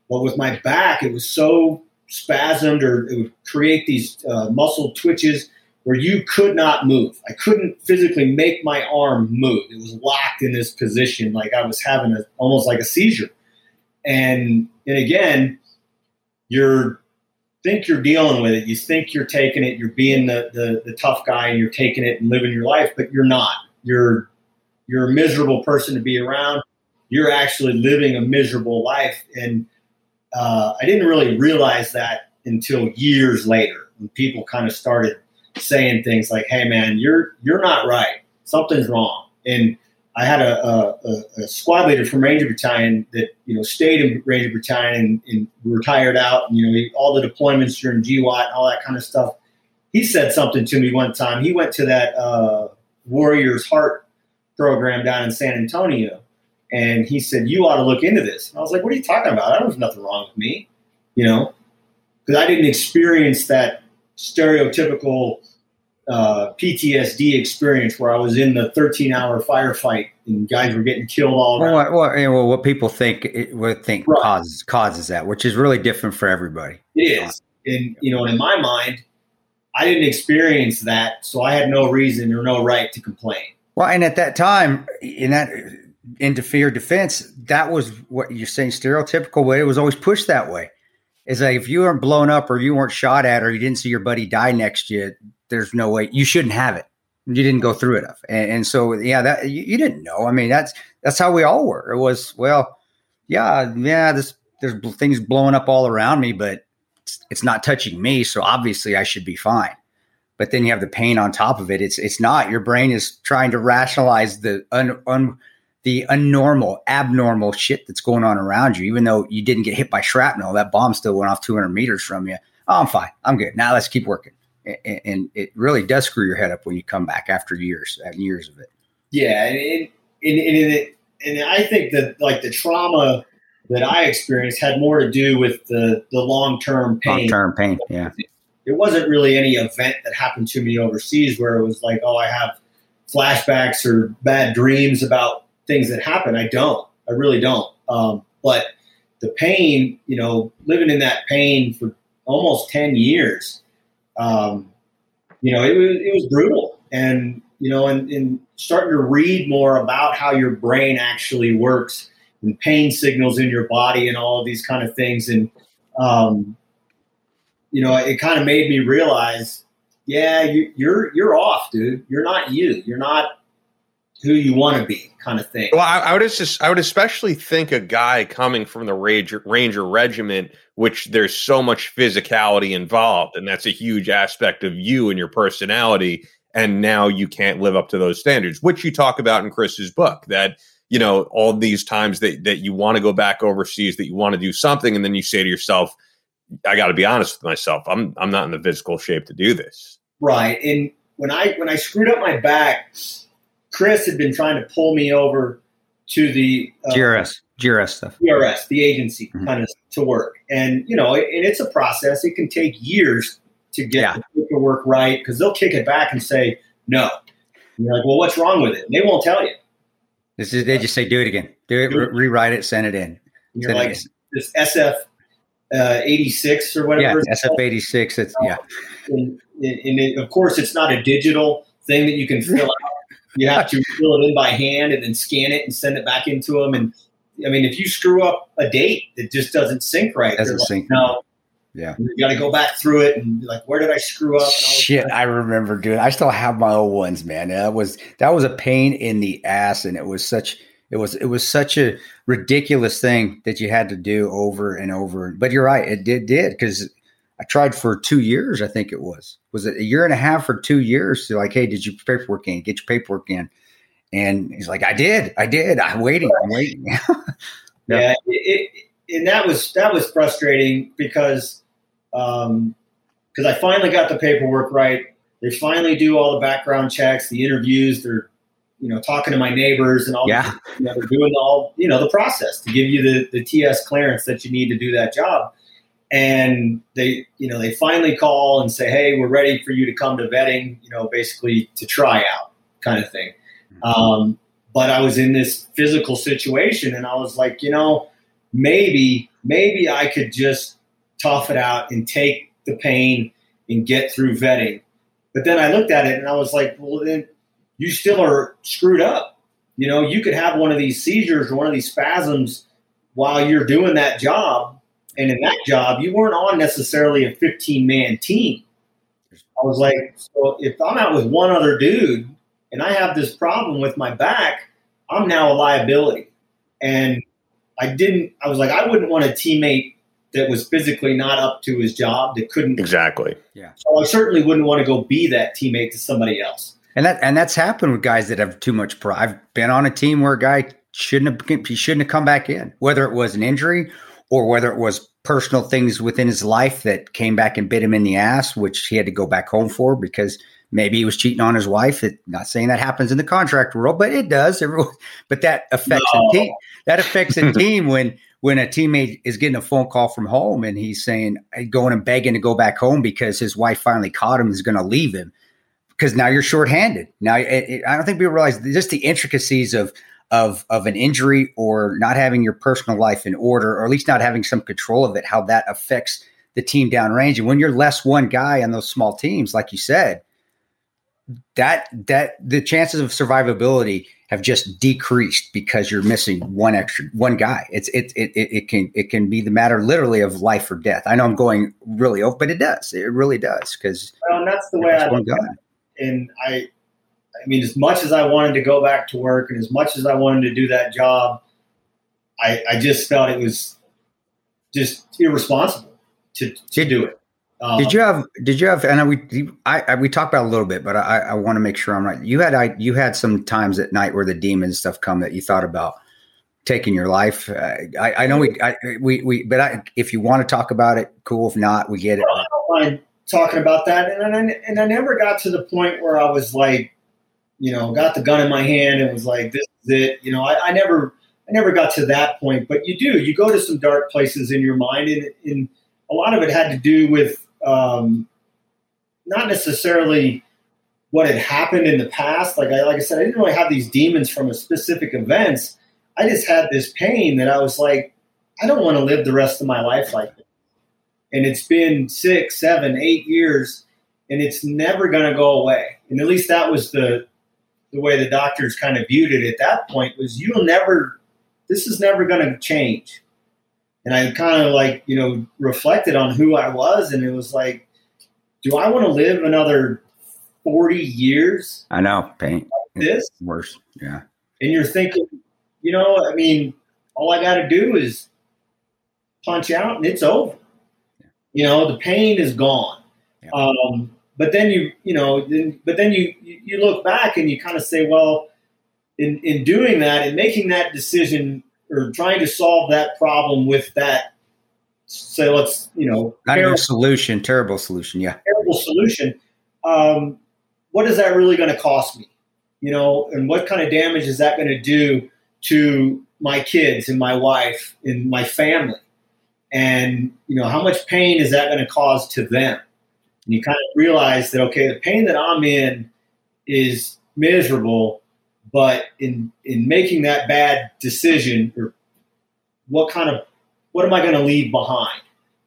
But with my back, it was so spasmed, or it would create these uh, muscle twitches where you could not move. I couldn't physically make my arm move. It was locked in this position, like I was having a, almost like a seizure. And and again, you're think you're dealing with it. You think you're taking it. You're being the, the the tough guy, and you're taking it and living your life, but you're not. You're you're a miserable person to be around. You're actually living a miserable life, and uh, I didn't really realize that until years later when people kind of started saying things like, "Hey, man, you're you're not right. Something's wrong." And I had a, a, a squad leader from Ranger Battalion that you know stayed in Ranger Battalion and, and retired out. And, you know, all the deployments during GWOT and all that kind of stuff. He said something to me one time. He went to that uh, Warriors Heart program down in San Antonio, and he said, "You ought to look into this." And I was like, "What are you talking about? I don't there's nothing wrong with me," you know, because I didn't experience that stereotypical uh, PTSD experience where I was in the 13 hour firefight and guys were getting killed all around. Well, what, well, what people think would think right. causes causes that, which is really different for everybody. It is, and you know, in my mind, I didn't experience that, so I had no reason or no right to complain. Well, and at that time, in that into fear defense, that was what you're saying stereotypical way. It was always pushed that way. It's like if you weren't blown up or you weren't shot at or you didn't see your buddy die next to there's no way you shouldn't have it. You didn't go through it, and, and so yeah, that you, you, didn't know. I mean, that's that's how we all were. It was well, yeah, yeah. This there's things blowing up all around me, but it's, it's not touching me, so obviously I should be fine. But then you have the pain on top of it. It's it's not. Your brain is trying to rationalize the un, un the unnormal, abnormal shit that's going on around you. Even though you didn't get hit by shrapnel, that bomb still went off 200 meters from you. Oh, I'm fine. I'm good. Now let's keep working and it really does screw your head up when you come back after years and years of it. Yeah, and and, and, and, and I think that like the trauma that I experienced had more to do with the the long term pain. Long term pain, yeah. It wasn't really any event that happened to me overseas where it was like, oh, I have flashbacks or bad dreams about things that happen. I don't. I really don't. Um, but the pain, you know, living in that pain for almost ten years um, you know, it was, it was brutal. And, you know, and, and starting to read more about how your brain actually works and pain signals in your body and all of these kind of things. And, um, you know, it kind of made me realize, yeah, you, you're, you're off, dude. You're not you. You're not who you want to be kind of thing. Well, I, I, would just I would especially think a guy coming from the Ranger Ranger Regiment, which there's so much physicality involved, and that's a huge aspect of you and your personality. And now you can't live up to those standards, which you talk about in Kris's book. That you know all these times that that you want to go back overseas, that you want to do something, and then you say to yourself, "I got to be honest with myself. I'm I'm not in the physical shape to do this." Right, and when I when I screwed up my back Kris had been trying to pull me over to the uh, GRS, GRS stuff. GRS, the agency, mm-hmm. kind of to work. And you know, and it's a process. It can take years to get yeah. the paperwork right because they'll kick it back and say no. And you're like, well, what's wrong with it? And they won't tell you. This is they just say do it again, do it, re- rewrite it, send it in. And you're like this SF uh, 86 or whatever. Yeah, SF 86. It's yeah. And, and it, of course, it's not a digital thing that you can fill out you have to fill it in by hand and then scan it and send it back into them. And I mean, if you screw up a date that just doesn't sync right, doesn't like, sync. No, yeah, you got to go back through it and be like, where did I screw up? Shit, I remember doing. I still have my old ones, man. That was that was a pain in the ass, and it was such it was it was such a ridiculous thing that you had to do over and over. But you're right, it did did because I tried for two years, I think it was. Was it a year and a half or two years? So like, hey, did you paperwork in? Get your paperwork in. And he's like, I did, I did. I'm waiting, I'm waiting. yeah, it, it, and that was that was frustrating because um, because I finally got the paperwork right. They finally do all the background checks, the interviews. They're you know, talking to my neighbors and all. Yeah. You know, they're doing all, you know, the process to give you the, the TS clearance that you need to do that job. And they, you know, they finally call and say, "Hey, we're ready for you to come to vetting." You know, basically to try out, kind of thing. Um, but I was in this physical situation, and I was like, you know, maybe, maybe I could just tough it out and take the pain and get through vetting. But then I looked at it and I was like, well, then you still are screwed up. You know, you could have one of these seizures or one of these spasms while you're doing that job. And in that job, you weren't on necessarily a 15 man team. I was like, so if I'm out with one other dude and I have this problem with my back, I'm now a liability. And I didn't, I was like, I wouldn't want a teammate that was physically not up to his job that couldn't. Exactly. Yeah. So I certainly wouldn't want to go be that teammate to somebody else. And that and that's happened with guys that have too much pride. I've been on a team where a guy shouldn't have he shouldn't have come back in, whether it was an injury or whether it was personal things within his life that came back and bit him in the ass, which he had to go back home for because maybe he was cheating on his wife. It, not saying that happens in the contract world, but it does. Everyone, but that affects No. a team. That affects a team when when a teammate is getting a phone call from home and he's saying uh, going and begging to go back home because his wife finally caught him is going to leave him because now you're shorthanded. Now it, it, I don't think people realize just the intricacies of of of an injury or not having your personal life in order, or at least not having some control of it. How that affects the team downrange, and when you're less one guy on those small teams, like you said, that that the chances of survivability have just decreased because you're missing one extra one guy. It's it it it, it can it can be the matter literally of life or death. I know I'm going really over, but it does. It really does because Well, that's the way I look at it. And I, I mean, as much as I wanted to go back to work and as much as I wanted to do that job, I, I just felt it was just irresponsible to, to Did- do it. Um, Did you have? Did you have? And we, I, I we talked about a little bit, but I, I want to make sure I'm right. You had, I, you had some times at night where the demons stuff come that you thought about taking your life. Uh, I, I know we, I, we, we, but I, if you want to talk about it, cool. If not, we get it. I don't mind talking about that. And I, and I never got to the point where I was like, you know, got the gun in my hand and was like, this is it. You know, I, I never, I never got to that point. But you do, you go to some dark places in your mind, and, and a lot of it had to do with um, not necessarily what had happened in the past. Like I, like I said, I didn't really have these demons from a specific events. I just had this pain that I was like, I don't want to live the rest of my life like this and it's been six, seven, eight years, and it's never going to go away. And at least that was the the way the doctors kind of viewed it at that point was you'll never, this is never going to change. And I kind of like you know reflected on who I was, and it was like, do I want to live another forty years I know pain. like this? Worse. Yeah. and you're thinking, you know, I mean, all I got to do is punch out and it's over. You know, the pain is gone. Yeah. Um, but then you, you know, then, but then you you look back and you kind of say, well, in in doing that and making that decision or trying to solve that problem with that, say, let's, you know, Not terrible- solution. Terrible solution. Yeah. terrible solution, um, what is that really going to cost me? You know, and what kind of damage is that going to do to my kids and my wife and my family? And you know, how much pain is that going to cause to them? And you kind of realize that okay, the pain that I'm in is miserable, but in in making that bad decision, or what kind of what am I going to leave behind?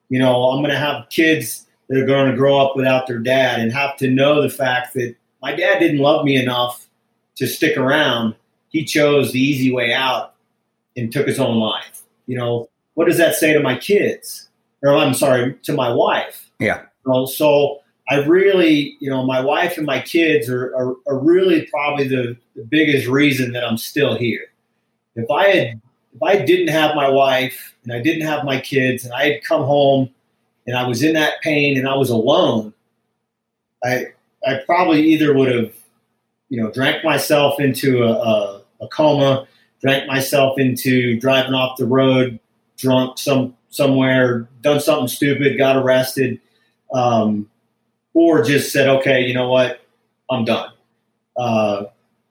You know, I'm going to have kids that are going to grow up without their dad and have to know the fact that my dad didn't love me enough to stick around. He chose the easy way out and took his own life. You know, what does that say to my kids? Or I'm sorry, to my wife. Yeah. Know, so I really, you know, my wife and my kids are, are, are really probably the, the biggest reason that I'm still here. If I had, if I didn't have my wife and I didn't have my kids and I had come home and I was in that pain and I was alone, I, I probably either would have, you know, drank myself into a, a, a coma, drank myself into driving off the road, drunk some somewhere, done something stupid, got arrested, um, or just said, okay, you know what, I'm done. Because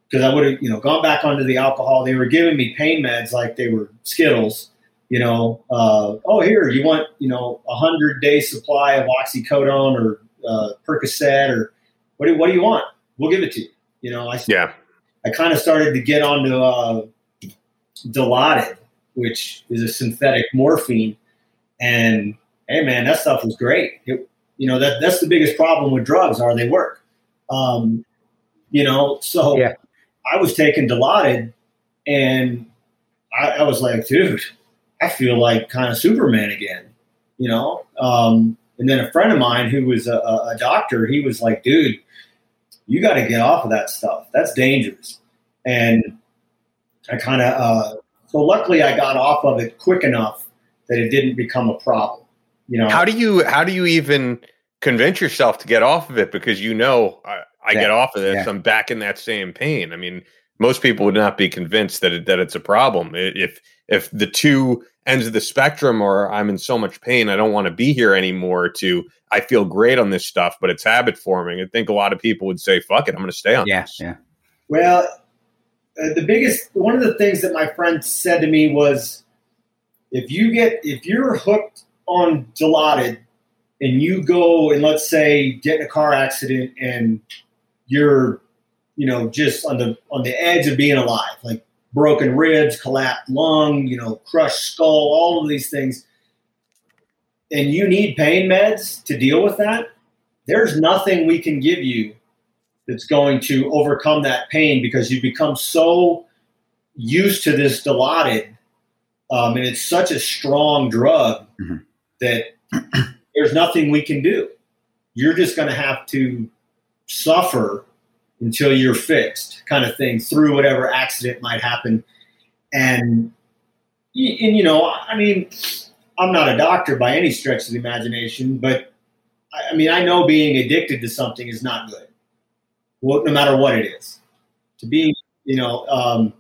because I would have, you know, gone back onto the alcohol. They were giving me pain meds like they were Skittles. You know, uh, oh here, you want, you know, a hundred day supply of oxycodone or uh, Percocet or what do what do you want? We'll give it to you. You know, I Yeah. I kind of started to get onto uh, Dilaudid, which is a synthetic morphine, and hey, man, that stuff was great. It, you know that that's the biggest problem with drugs are they work. Um, you know, so Yeah. I was taking Dilaudid, and I, I was like, dude, I feel like kind of Superman again. You know, um, and then a friend of mine who was a, a a doctor, he was like, dude, you got to get off of that stuff. That's dangerous. And I kind of, uh, so luckily I got off of it quick enough that it didn't become a problem. You know, How do you how do you even convince yourself to get off of it because you know I, I Yeah. get off of this, Yeah. I'm back in that same pain. I mean, most people would not be convinced that it, that it's a problem. If if the two ends of the spectrum are I'm in so much pain, I don't want to be here anymore. To I feel great on this stuff, but it's habit forming. I think a lot of people would say, "Fuck it, I'm going to stay on Yeah, this." yeah. Well, uh, the biggest one of the things that my friend said to me was, if you get if you're hooked on Dilaudid and you go and let's say get in a car accident and you're, you know, just on the on the edge of being alive, like broken ribs, collapsed lung, you know, crushed skull, all of these things, and you need pain meds to deal with that. There's nothing we can give you that's going to overcome that pain because you become so used to this Dilaudid, um, and it's such a strong drug Mhm. That there's nothing we can do. You're just going to have to suffer until you're fixed, kind of thing, through whatever accident might happen. And, and you know, I mean, I'm not a doctor by any stretch of the imagination, but I, mean, I know being addicted to something is not good well, no matter what it is. To be, you know, um,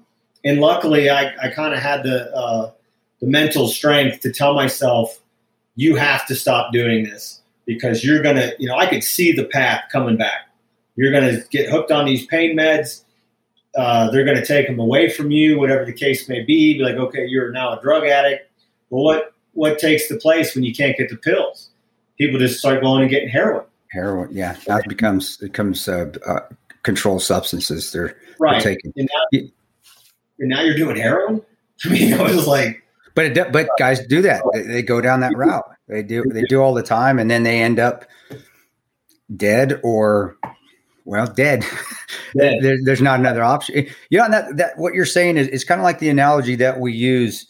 and luckily I, I kind of had the uh, the mental strength to tell myself, you have to stop doing this because you're gonna, you know, I could see the path coming back. You're gonna get hooked on these pain meds. Uh, they're gonna take them away from you, whatever the case may be. Be like, okay, you're now a drug addict. Well, what what takes the place when you can't get the pills? People just start going and getting heroin. Heroin. Yeah, that becomes it becomes uh, uh, controlled substances. They're, they're Right. taking. And now, and now you're doing heroin. I mean, it was like, But it, but guys do that. They, they go down that route. They do they do all the time, and then they end up dead or well dead. Dead. there, there's not another option. You know and that that what you're saying is is kind of like the analogy that we use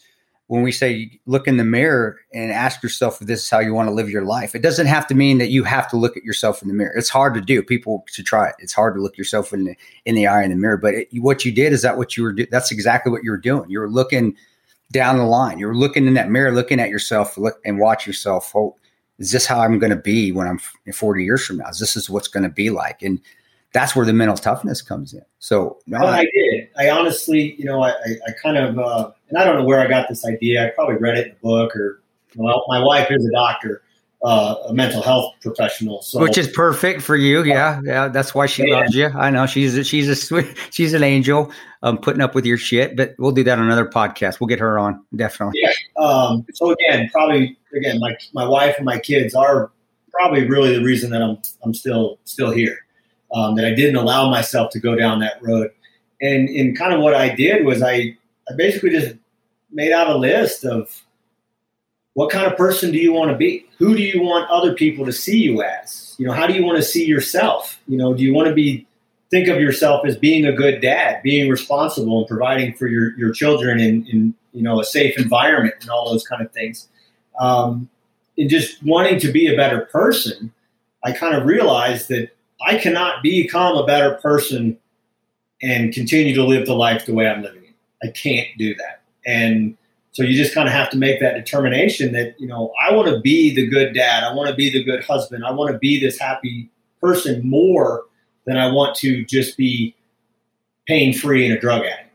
when we say look in the mirror and ask yourself if this is how you want to live your life. It doesn't have to mean that you have to look at yourself in the mirror. It's hard to do. People should try it. It's hard to look yourself in the in the eye in the mirror. But it, what you did is that what you were. Do- that's exactly what you were doing. You were looking down the line. You're looking in that mirror, looking at yourself, look and watch yourself. Oh, is this how I'm going to be when I'm 40 years from now? Is this is what's going to be like? And that's where the mental toughness comes in. So no, Well, I- I did. I honestly, you know, I, I, I kind of, uh, and I don't know where I got this idea. I probably read it in a book, or well, my wife is a doctor, uh, a mental health professional. So, which is perfect for you. Yeah, yeah. That's why she Yeah. loves you. I know she's a, she's a sweet, she's an angel. Um, putting up with your shit. But we'll do that on another podcast. We'll get her on definitely. um, so again, probably again, my my wife and my kids are probably really the reason that I'm I'm still still here. Um, that I didn't allow myself to go down that road, and and kind of what I did was I I basically just made out a list of what kind of person do you want to be? Who do you want other people to see you as? You know, how do you want to see yourself? You know, do you want to be think of yourself as being a good dad, being responsible and providing for your, your children in, in you know a safe environment and all those kind of things. Um, and just wanting to be a better person, I kind of realized that I cannot become a better person and continue to live the life the way I'm living it. I can't do that. And so you just kind of have to make that determination that, you know, I want to be the good dad. I want to be the good husband. I want to be this happy person more than I want to just be pain free and a drug addict.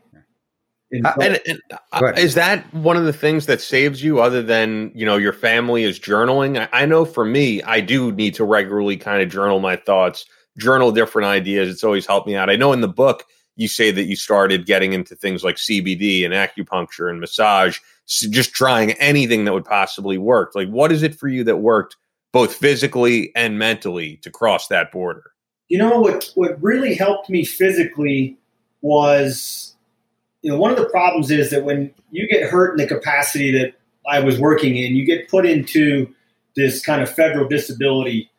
And Uh, and, and uh, is that one of the things that saves you other than you know your family is journaling I, I know for me i do need to regularly kind of journal my thoughts journal different ideas it's always helped me out i know in the book you say that you started getting into things like CBD and acupuncture and massage, just trying anything that would possibly work. Like, what is it for you that worked both physically and mentally to cross that border? You know what? What really helped me physically was, you know, one of the problems is that when you get hurt in the capacity that I was working in, you get put into this kind of federal disability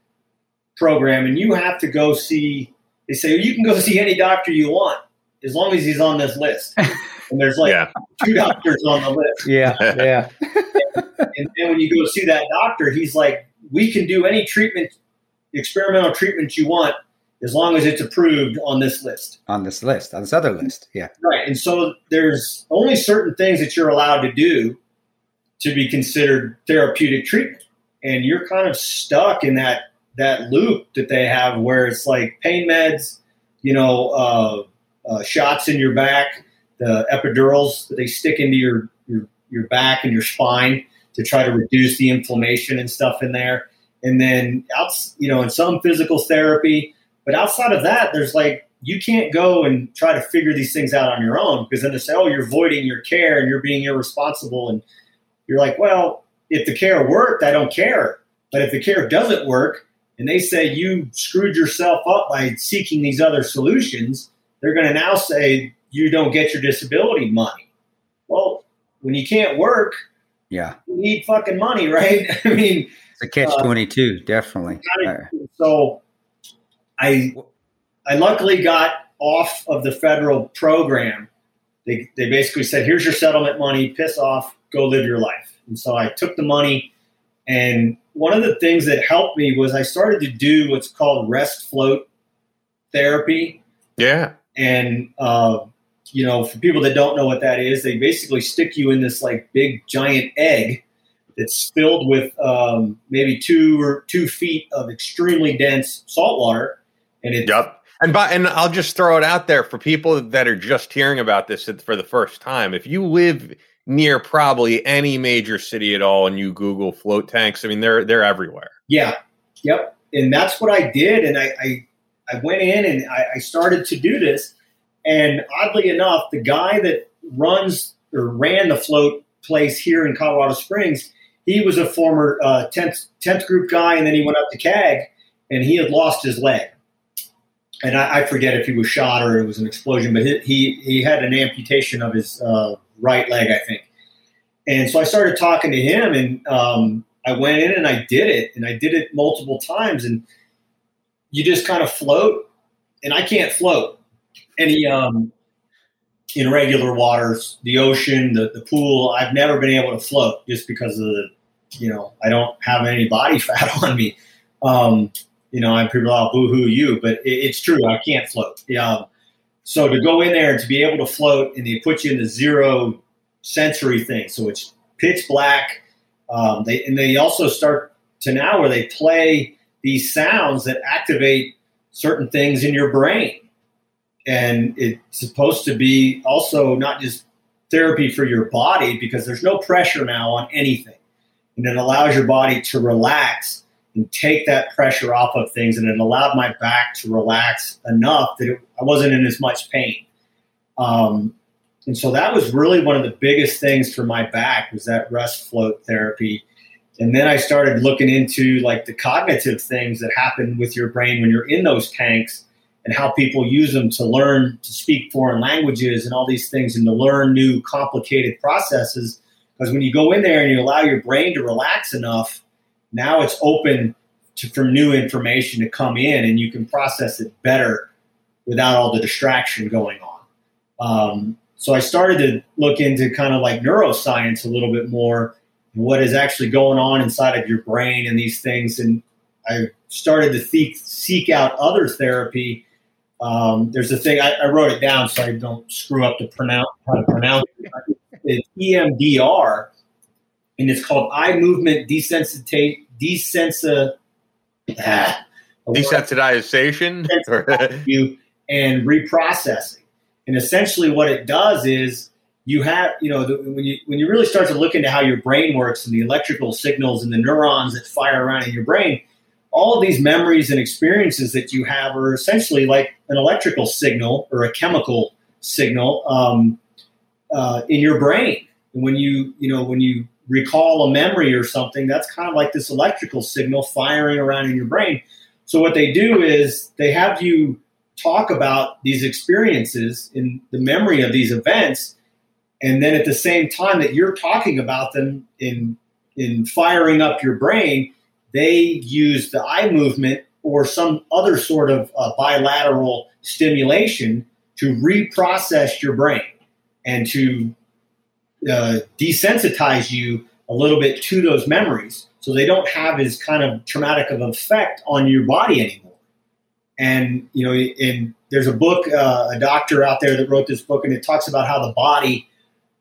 program, and you have to go see. They say well, you can go see any doctor you want as long as he's on this list. And there's like Yeah. two doctors on the list. Yeah, yeah. And then when you go see that doctor, he's like, "We can do any treatment, experimental treatment you want, as long as it's approved on this list." on this list, on this other list. Yeah. Right. And so there's only certain things that you're allowed to do to be considered therapeutic treatment. And you're kind of stuck in that that loop that they have where it's like pain meds, you know, uh, uh, shots in your back, the epidurals that they stick into your, your your back and your spine to try to reduce the inflammation and stuff in there. And then out, you know, in some physical therapy, but outside of that, there's like you can't go and try to figure these things out on your own because then they say, oh, you're voiding your care and you're being irresponsible. And you're like, well, if the care worked, I don't care. But if the care doesn't work and they say you screwed yourself up by seeking these other solutions, they're going to now say you don't get your disability money. Well, when you can't work, Yeah. you need fucking money, right? I mean, It's a catch Uh, 22, definitely. Got Uh, it. So I I luckily got off of the federal program. They, they basically said, here's your settlement money, piss off, go live your life. And so I took the money. And one of the things that helped me was I started to do what's called rest float therapy. Yeah. And, uh, you know, for people that don't know what that is, they basically stick you in this like big giant egg that's filled with um, maybe two or two feet of extremely dense salt water. And it, Yep. And by, and I'll just throw it out there for people that are just hearing about this for the first time. If you live near probably any major city at all and you Google float tanks, I mean they're they're everywhere. Yeah. Yep. And that's what I did. And I, I, I went in and I, I started to do this. And oddly enough, the guy that runs or ran the float place here in Colorado Springs, he was a former uh, 10th, 10th group guy. And then he went up to CAG and he had lost his leg. And I, I forget if he was shot or it was an explosion, but he, he, he had an amputation of his uh, right leg, I think. And so I started talking to him and um, I went in and I did it, and I did it multiple times, and you just kind of float, and I can't float any um, in regular waters, the ocean, the, the pool. I've never been able to float just because of the, you know, I don't have any body fat on me. Um, you know, I'm people out boo hoo you, but it, it's true. I can't float. Yeah. So to go in there and to be able to float, and they put you in the zero sensory thing, so it's pitch black. Um, they and they also start to now where they play these sounds that activate certain things in your brain, and it's supposed to be also not just therapy for your body because there's no pressure now on anything, and it allows your body to relax and take that pressure off of things, and it allowed my back to relax enough that it, I wasn't in as much pain. Um, and so that was really one of the biggest things for my back was that rest float therapy. And then I started looking into like the cognitive things that happen with your brain when you're in those tanks and how people use them to learn to speak foreign languages and all these things and to learn new complicated processes. Because when you go in there and you allow your brain to relax enough, now it's open to, for new information to come in and you can process it better without all the distraction going on. Um, so I started to look into kind of like neuroscience a little bit more, what is actually going on inside of your brain and these things. And I started to seek, seek out other therapy. Um, there's a thing I, I, wrote it down so I don't screw up to pronounce how to pronounce it. It's EMDR, and it's called eye movement desensitization. Desensi- ah, Desensitization you and reprocessing. And essentially, what it does is you have, you know, the, when you when you really start to look into how your brain works and the electrical signals and the neurons that fire around in your brain, all of these memories and experiences that you have are essentially like an electrical signal or a chemical signal um, uh, in your brain. And when you you know when you recall a memory or something, that's kind of like this electrical signal firing around in your brain. So what they do is they have you talk about these experiences in the memory of these events, and then at the same time that you're talking about them in in firing up your brain, they use the eye movement or some other sort of uh, bilateral stimulation to reprocess your brain and to uh, desensitize you a little bit to those memories so they don't have as kind of traumatic of effect on your body anymore. And you know and there's a book uh, a doctor out there that wrote this book and it talks about how the body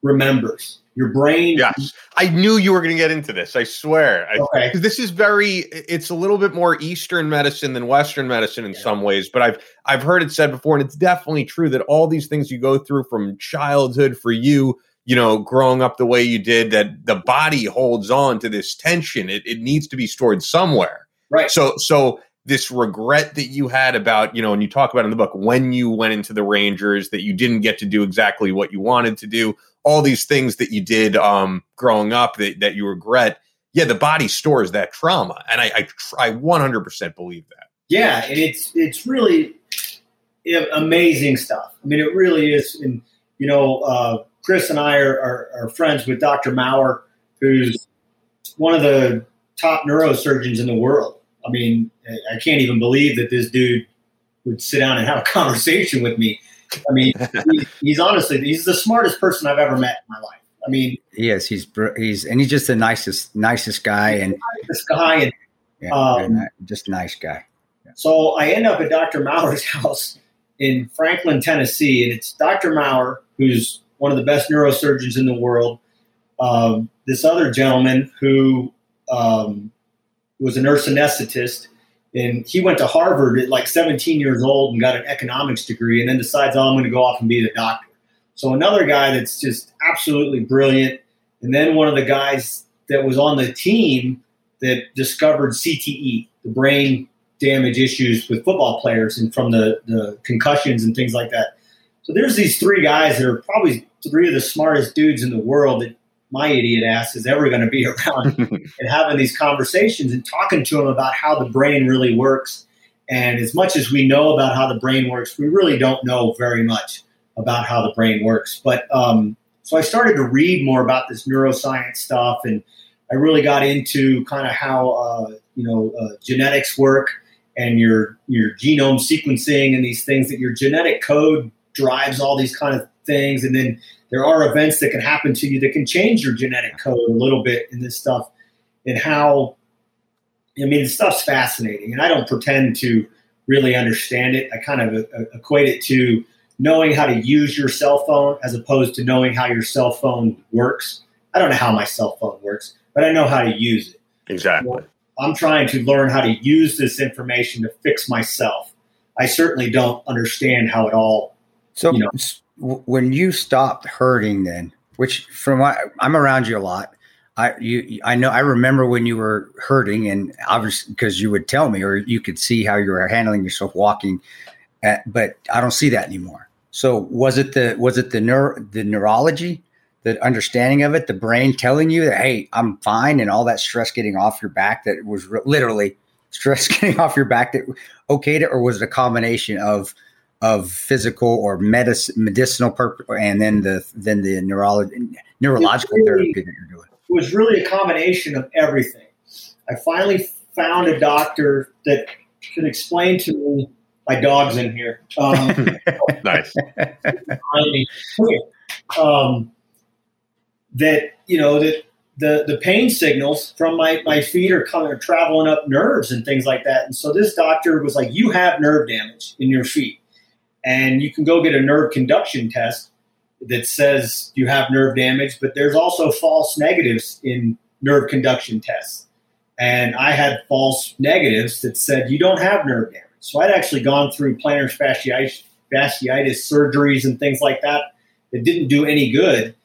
remembers your brain yes i knew you were going to get into this i swear okay. I, this is very it's a little bit more eastern medicine than western medicine in yeah. some ways but i've i've heard it said before and it's definitely true that all these things you go through from childhood for you you know, growing up the way you did, that the body holds on to this tension. It, it needs to be stored somewhere. Right. So, so this regret that you had about, you know, and you talk about in the book when you went into the Rangers that you didn't get to do exactly what you wanted to do, all these things that you did um, growing up that, that you regret. Yeah, the body stores that trauma, and I, I, I 100% believe that. Yeah, and it's it's really amazing stuff. I mean, it really is. And you know, uh, Kris and I are, are, are friends with Dr. Maurer, who's one of the top neurosurgeons in the world. I mean, I can't even believe that this dude would sit down and have a conversation with me. I mean, he, he's honestly he's the smartest person I've ever met in my life. I mean, yes, he's he's and he's just the nicest nicest guy and this guy and yeah, um, just nice guy. Yeah. So I end up at Dr. Maurer's house in Franklin, Tennessee, and it's Dr. Maurer who's one of the best neurosurgeons in the world. Um, this other gentleman who um, was a nurse anesthetist, and he went to Harvard at like 17 years old and got an economics degree, and then decides, oh, I'm going to go off and be the doctor. So another guy that's just absolutely brilliant, and then one of the guys that was on the team that discovered CTE, the brain damage issues with football players, and from the, the concussions and things like that. So there's these three guys that are probably three of the smartest dudes in the world that my idiot ass is ever going to be around and having these conversations and talking to them about how the brain really works. And as much as we know about how the brain works, we really don't know very much about how the brain works. But um, so I started to read more about this neuroscience stuff, and I really got into kind of how uh, you know uh, genetics work and your your genome sequencing and these things that your genetic code drives all these kind of things. And then there are events that can happen to you that can change your genetic code a little bit in this stuff and how, I mean, the stuff's fascinating. And I don't pretend to really understand it. I kind of uh, equate it to knowing how to use your cell phone as opposed to knowing how your cell phone works. I don't know how my cell phone works, but I know how to use it. Exactly. I'm trying to learn how to use this information to fix myself. I certainly don't understand how it all. So, you know, when you stopped hurting, then, which from what I'm around you a lot, I you I know I remember when you were hurting, and obviously because you would tell me, or you could see how you were handling yourself walking, at, uh, but I don't see that anymore. So was it the was it the neuro the neurology, the understanding of it, the brain telling you that hey I'm fine, and all that stress getting off your back that was re- literally stress getting off your back that okayed it, or was it a combination of of physical or medicine, medicinal purpose, and then the then the neurology, neurological really, therapy that you're doing? It was really a combination of everything. I finally found a doctor that could explain to me. My dog's in here. Um, nice. um, that you know that the the pain signals from my, my feet are coming are traveling up nerves and things like that. And so this doctor was like, "You have nerve damage in your feet." And you can go get a nerve conduction test that says you have nerve damage, but there's also false negatives in nerve conduction tests. And I had false negatives that said you don't have nerve damage. So I'd actually gone through plantar fasciitis, fasciitis surgeries and things like that that didn't do any good.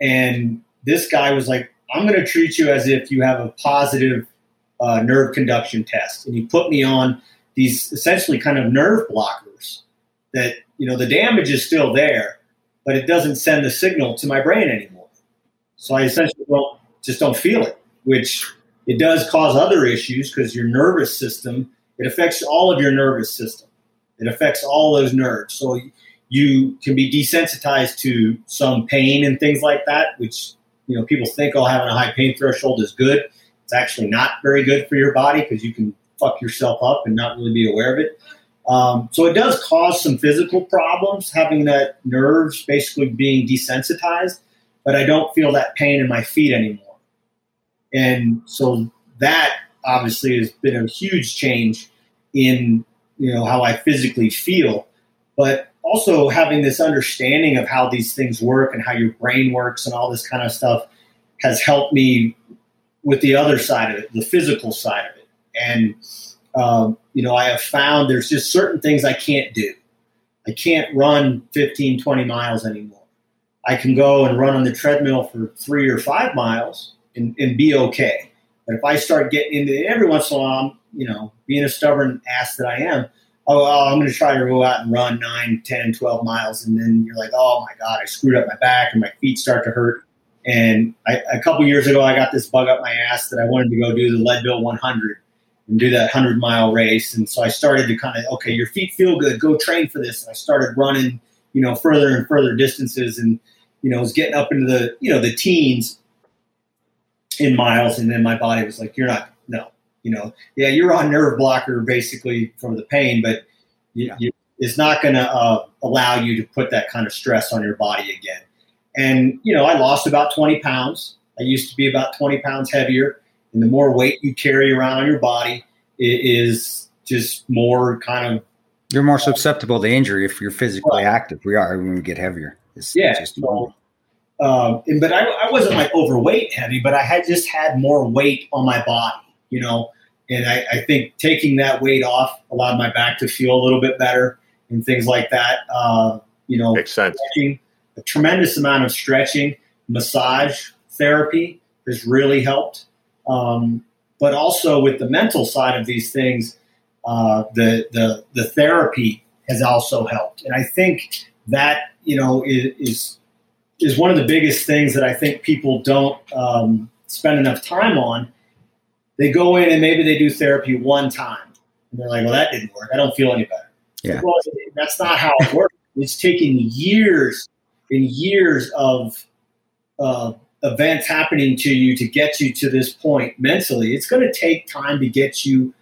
And this guy was like, I'm going to treat you as if you have a positive uh, nerve conduction test. And he put me on these essentially kind of nerve blockers that you know the damage is still there, but it doesn't send the signal to my brain anymore. So I essentially don't just don't feel it, which it does cause other issues because your nervous system it affects all of your nervous system. It affects all those nerves. So you can be desensitized to some pain and things like that, which you know people think oh having a high pain threshold is good. It's actually not very good for your body because you can fuck yourself up and not really be aware of it. Um, so it does cause some physical problems having that nerves basically being desensitized, but I don't feel that pain in my feet anymore. And so that obviously has been a huge change in you know how I physically feel, but also having this understanding of how these things work and how your brain works and all this kind of stuff has helped me with the other side of it, the physical side of it. And um, you know, I have found there's just certain things I can't do. I can't run 15, 20 miles anymore. I can go and run on the treadmill for three or five miles and, and be okay. But if I start getting into it, every once in a while, I'm, you know, being a stubborn ass that I am, oh, oh I'm going to try to go out and run 9, 10, 12 miles. And then you're like, oh my God, I screwed up my back and my feet start to hurt. And I, a couple years ago, I got this bug up my ass that I wanted to go do the Leadville 100 and do that 100 mile race. And so I started to kind of, okay, your feet feel good, go train for this. And I started running, you know, further and further distances and, you know, was getting up into the, you know, the teens in miles. And then my body was like, you're not, no, you know, yeah, you're on nerve blocker basically from the pain, but you, you, it's not going to uh, allow you to put that kind of stress on your body again. And, you know, I lost about 20 pounds. I used to be about 20 pounds heavier and the more weight you carry around on your body is just more kind of you're more susceptible to injury if you're physically right. active. We are when we get heavier. It's, yeah. It's so, um, and, but I, I wasn't like overweight heavy, but I had just had more weight on my body, you know. And I, I think taking that weight off allowed my back to feel a little bit better and things like that. Uh, you know, makes sense. a tremendous amount of stretching, massage therapy has really helped. Um, but also with the mental side of these things, uh, the, the, the therapy has also helped. And I think that, you know, is, is, is one of the biggest things that I think people don't um, spend enough time on. They go in and maybe they do therapy one time. And they're like, well, that didn't work. I don't feel any better. Yeah. Well, that's not how it works. It's taking years and years of uh, events happening to you to get you to this point mentally. It's going to take time to get you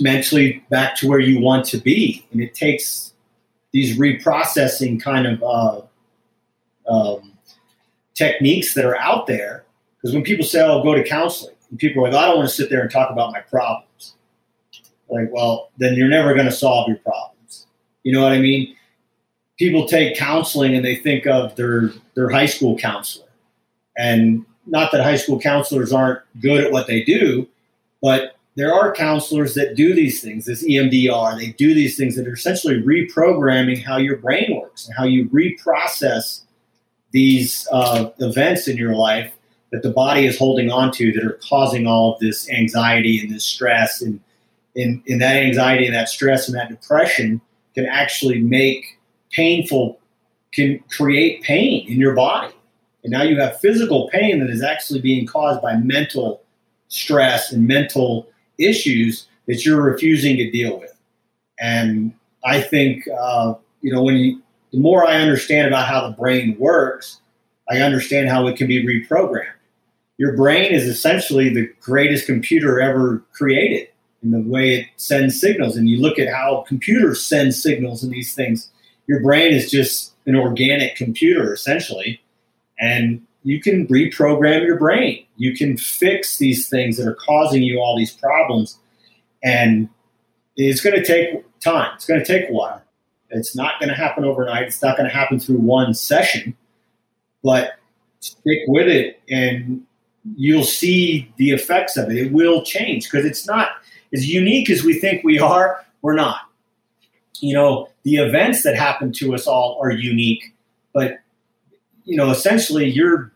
mentally back to where you want to be, and it takes these reprocessing kind of uh, um, techniques that are out there. Because when people say, "Oh, I'll go to counseling," and people are like, "I don't want to sit there and talk about my problems," like, well, then you're never going to solve your problems. You know what I mean? People take counseling and they think of their their high school counselor and not that high school counselors aren't good at what they do, but there are counselors that do these things, this EMDR. They do these things that are essentially reprogramming how your brain works and how you reprocess these uh, events in your life that the body is holding on to that are causing all of this anxiety and this stress. And, and, and that anxiety and that stress and that depression can actually make painful, can create pain in your body. And now you have physical pain that is actually being caused by mental stress and mental issues that you're refusing to deal with. And I think, uh, you know, when you, the more I understand about how the brain works, I understand how it can be reprogrammed. Your brain is essentially the greatest computer ever created in the way it sends signals. And you look at how computers send signals and these things, your brain is just an organic computer essentially and you can reprogram your brain. You can fix these things that are causing you all these problems. And it's going to take time. It's going to take a while. It's not going to happen overnight. It's not going to happen through one session, but stick with it and you'll see the effects of it. It will change because it's not as unique as we think we are. We're not. You know, the events that happen to us all are unique, but you know, essentially your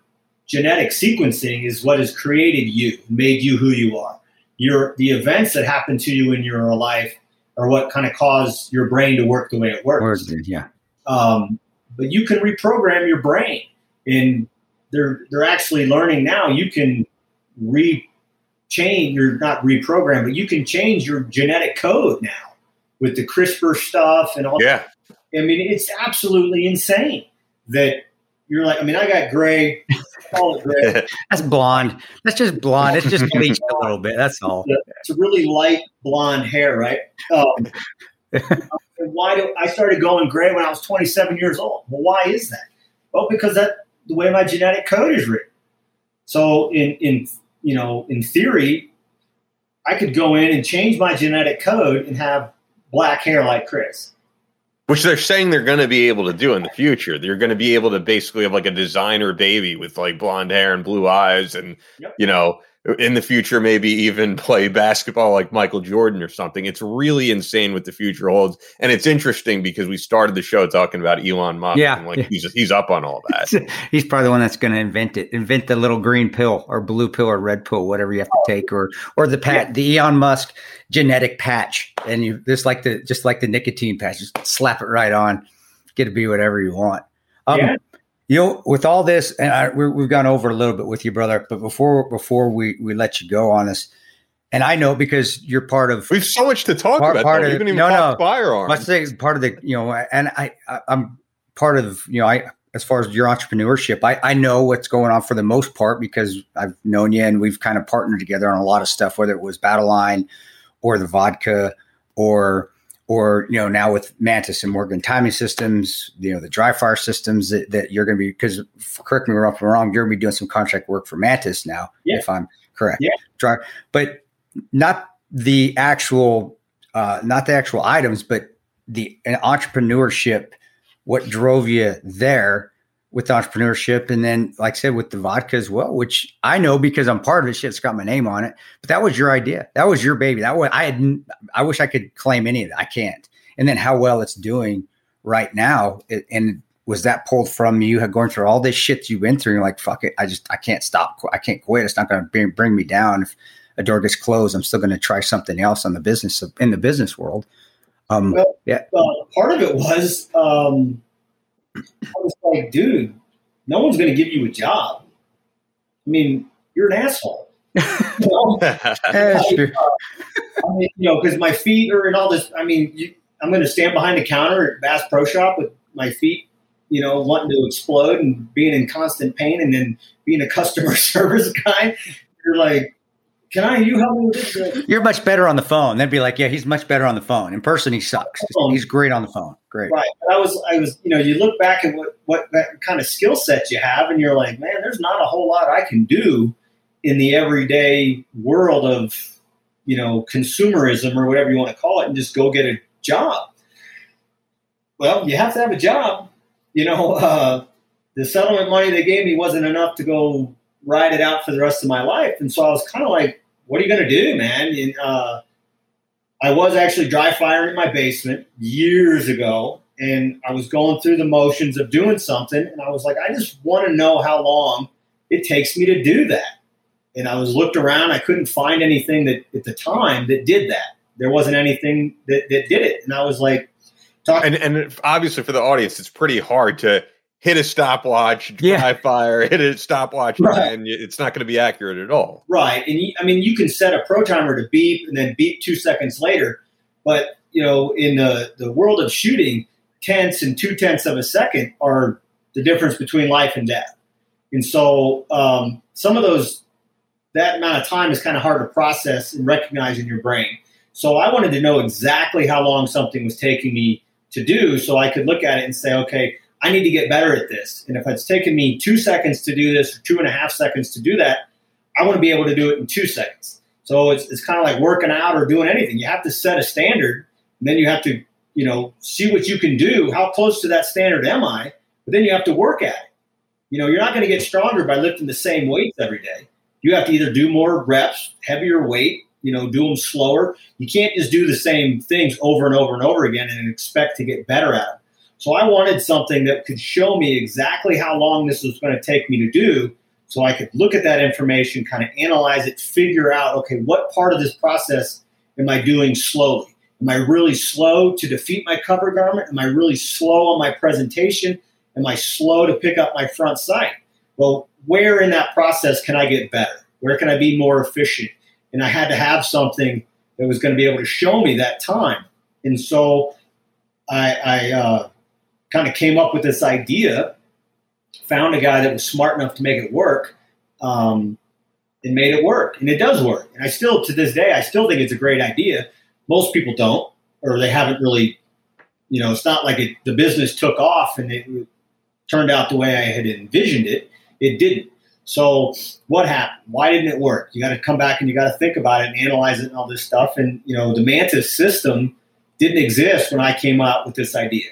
genetic sequencing is what has created you, made you who you are. Your the events that happen to you in your life are what kind of cause your brain to work the way it works. yeah. Um, but you can reprogram your brain. And they're they're actually learning now. You can re change or not reprogram, but you can change your genetic code now with the CRISPR stuff and all. Yeah. I mean, it's absolutely insane that you're like. I mean, I got gray. Gray. That's blonde. That's just blonde. It's just bleached a little bit. That's all. It's a really light blonde hair, right? Um, why do I started going gray when I was 27 years old? Well, why is that? Well, because that the way my genetic code is written. So in in you know in theory, I could go in and change my genetic code and have black hair like Kris. Which they're saying they're going to be able to do in the future. They're going to be able to basically have like a designer baby with like blonde hair and blue eyes, and Yep. you know, in the future maybe even play basketball like Michael Jordan or something. It's really insane what the future holds, and it's interesting because we started the show talking about Elon Musk. Yeah. and like he's he's up on all that. He's probably the one that's going to invent it. Invent the little green pill or blue pill or red pill, whatever you have to take, or or the pat the Elon Musk genetic patch, and you just like the just like the nicotine patch, just slap it right on, get to be whatever you want. Um, Yeah. You know, with all this, and I, we're, we've gone over a little bit with you, brother. But before before we we let you go on this, and I know because you're part of We have so much to talk Part- about. part of- we no, no. firearms. Let's say part of the, you know, and I, I I'm part of, you know, I as far as your entrepreneurship, I, I know what's going on for the most part because I've known you and we've kind of partnered together on a lot of stuff, whether it was Battleline or the vodka or or you know now with Mantis and Morgan timing systems, you know the dry fire systems that, that you're going to be because correct me if I'm wrong, you're going to be doing some contract work for Mantis now, Yeah. if I'm correct. Yeah. Dry, but not the actual, uh, not the actual items, but the entrepreneurship. What drove you there with entrepreneurship, and then like I said with the vodka as well, which I know because I'm part of it. Shit's got my name on it, but that was your idea. That was your baby. That was I had. I wish I could claim any of it. I can't. And then how well it's doing right now, it, and was that pulled from you going through all this shit you've been through? You're like, fuck it, I just I can't stop. I can't quit. It's not going to bring, bring me down. If a door gets closed, I'm still going to try something else on the business in the business world. Um, Well, yeah, Uh, part of it was um, I was like, dude, no one's going to give you a job. I mean, you're an asshole. You know? Sure. Uh, I mean, you know, because my feet are in all this. I mean, you, I'm going to stand behind the counter at Bass Pro Shop with my feet, you know, wanting to explode and being in constant pain, and then being a customer service guy. You're like, can I? You help me with this? You're much better on the phone. They'd be like, yeah, he's much better on the phone. In person, he sucks. He's great on the phone. Great. Right. But I was, I was, you know, you look back at what, what that kind of skill set you have, and you're like, man, there's not a whole lot I can do in the everyday world of, you know, consumerism or whatever you want to call it, and just go get a job. Well, you have to have a job. You know, uh, the settlement money they gave me wasn't enough to go ride it out for the rest of my life, and so I was kind of like, what are you going to do, man? And, uh, I was actually dry firing in my basement years ago, and I was going through the motions of doing something, and I was like, I just want to know how long it takes me to do that. And I was looked around, I couldn't find anything that at the time that did that. There wasn't anything that, that did it, and I was like, talking. and and obviously for the audience, it's pretty hard to hit a stopwatch, dry Yeah. fire, hit a stopwatch, Right. and it's not going to be accurate at all. Right, and you, I mean, you can set a pro timer to beep and then beep two seconds later, but you know, in the the world of shooting, tenths and two tenths of a second are the difference between life and death, and so um, some of those that amount of time is kind of hard to process and recognize in your brain. So I wanted to know exactly how long something was taking me to do, so I could look at it and say, okay, I need to get better at this. And if it's taken me two seconds to do this or two and a half seconds to do that, I want to be able to do it in two seconds. So it's, it's kind of like working out or doing anything. You have to set a standard, and then you have to, you know, see what you can do. How close to that standard am I? But then you have to work at it. You know, you're not going to get stronger by lifting the same weights every day. You have to either do more reps, heavier weight, you know, do them slower. You can't just do the same things over and over and over again and expect to get better at them. So I wanted something that could show me exactly how long this was going to take me to do so I could look at that information, kind of analyze it, figure out, okay, what part of this process am I doing slowly? Am I really slow to defeat my cover garment? Am I really slow on my presentation? Am I slow to pick up my front sight? Well, where in that process can I get better? Where can I be more efficient? And I had to have something that was going to be able to show me that time. And so I, I uh, kind of came up with this idea, found a guy that was smart enough to make it work, um, and made it work. And it does work. And I still, to this day, I still think it's a great idea. Most people don't, or they haven't really, you know, it's not like it, the business took off and it turned out the way I had envisioned it. It didn't. So what happened? Why didn't it work? You got to come back and you got to think about it and analyze it and all this stuff. And you know, the Mantis system didn't exist when I came up with this idea.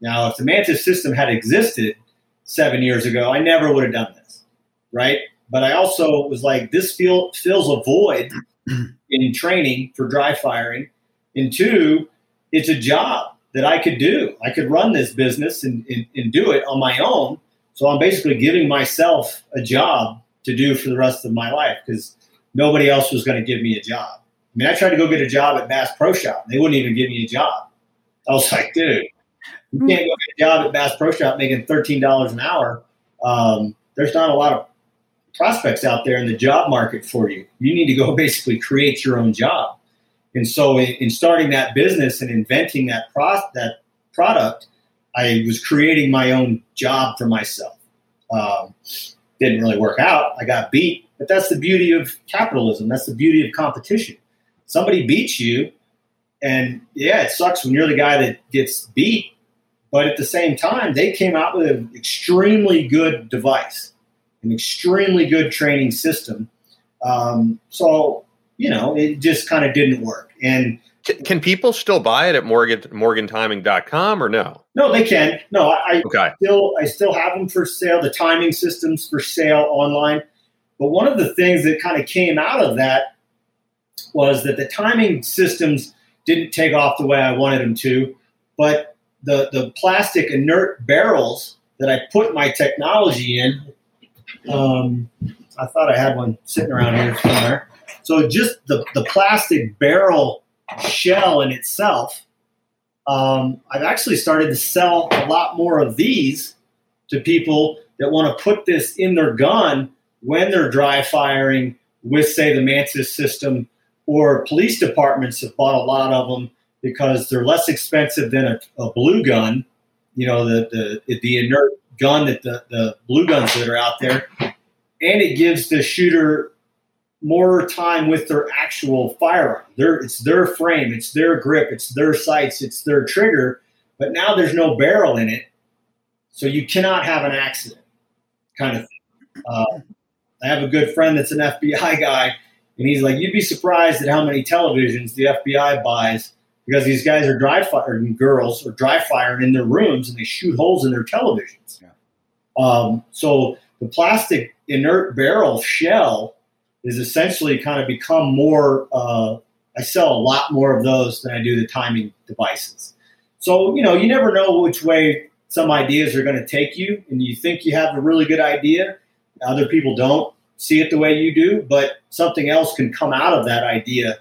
Now, if the Mantis system had existed seven years ago, I never would have done this, right? But I also was like, this feel, fills a void in training for dry firing. And two, it's a job that I could do. I could run this business and, and, and do it on my own so I'm basically giving myself a job to do for the rest of my life because nobody else was going to give me a job. I mean, I tried to go get a job at Bass Pro Shop. They wouldn't even give me a job. I was like, dude, you can't go get a job at Bass Pro Shop making $13 an hour. Um, there's not a lot of prospects out there in the job market for you. You need to go basically create your own job. And so in, in starting that business and inventing that, pro- that product, I was creating my own job for myself. Um, didn't really work out. I got beat, but that's the beauty of capitalism. That's the beauty of competition. Somebody beats you, and yeah, it sucks when you're the guy that gets beat. But at the same time, they came out with an extremely good device, an extremely good training system. Um, so you know, it just kind of didn't work. And can, can, people still buy it at Morgan morgantiming.com or no? No, they can. No, I, okay. still I still have them for sale. The timing systems for sale online. But one of the things that kind of came out of that was that the timing systems didn't take off the way I wanted them to, but the the plastic inert barrels that I put my technology in, um, I thought I had one sitting around here somewhere. So just the, the plastic barrel shell in itself, um, I've actually started to sell a lot more of these to people that want to put this in their gun when they're dry firing with, say, the Mantis system, or police departments have bought a lot of them because they're less expensive than a, a blue gun. You know, the, the the inert gun that the, the blue guns that are out there, and it gives the shooter more time with their actual firearm. Their, it's their frame, it's their grip, it's their sights, it's their trigger. But now there's no barrel in it, so you cannot have an accident, kind of thing. Uh, I have a good friend that's an FBI guy, and he's like, "You'd be surprised at how many televisions the FBI buys because these guys are dry firing, girls are dry firing in their rooms, and they shoot holes in their televisions." Yeah. Um, so the plastic inert barrel shell is essentially kind of become more. Uh, I sell a lot more of those than I do the timing devices. So you know, you never know which way some ideas are going to take you, and you think you have a really good idea. Other people don't see it the way you do, but something else can come out of that idea,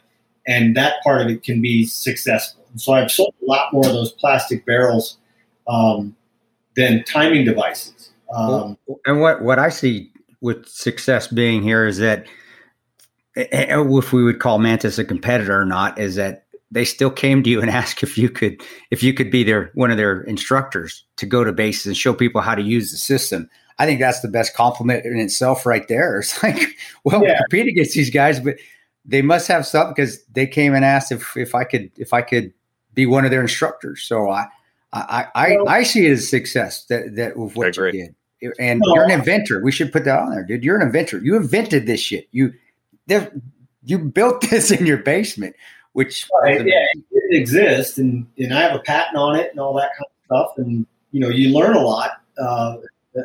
and that part of it can be successful. And so I've sold a lot more of those plastic barrels um, than timing devices. Um, and what what I see with success being here is that if we would call Mantis a competitor or not, is that they still came to you and asked if you could if you could be their one of their instructors to go to bases and show people how to use the system. I think that's the best compliment in itself, right there. It's like, well, yeah. compete against these guys, but they must have something because they came and asked if if I could if I could be one of their instructors. So I I I, I see it as success that that with what you did. And no. you're an inventor. We should put that on there, dude. You're an inventor. You invented this shit. You you built this in your basement, which right, yeah, it exists, and and I have a patent on it and all that kind of stuff, and you know you learn a lot. Uh,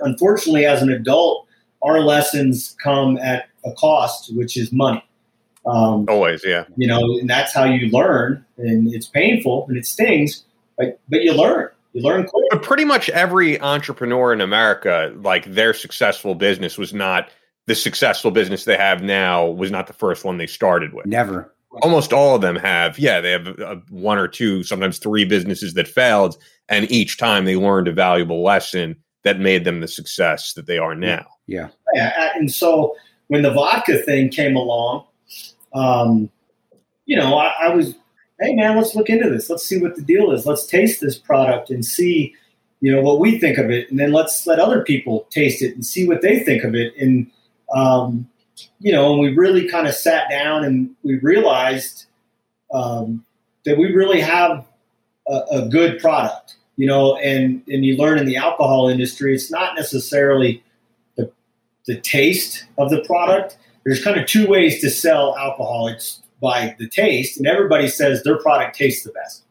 unfortunately, as an adult, our lessons come at a cost, which is money. Um, Always, yeah. You know, and that's how you learn, and it's painful and it stings, but but you learn. You learn quick. But pretty much every entrepreneur in America, like their successful business was not the successful business they have now was not the first one they started with. Never. almost all of them have. Yeah, they have uh, one or two, sometimes three businesses that failed, and each time they learned a valuable lesson that made them the success that they are now. Yeah. Yeah, and so when the vodka thing came along, um, you know, I, I was, hey man, let's look into this. Let's see what the deal is. Let's taste this product and see, you know, what we think of it, and then let's let other people taste it and see what they think of it. And um, you know, and we really kind of sat down and we realized um, that we really have a, a good product. You know, and and you learn in the alcohol industry, it's not necessarily the the taste of the product. There's kind of two ways to sell alcohol. It's by the taste, and everybody says their product tastes the best.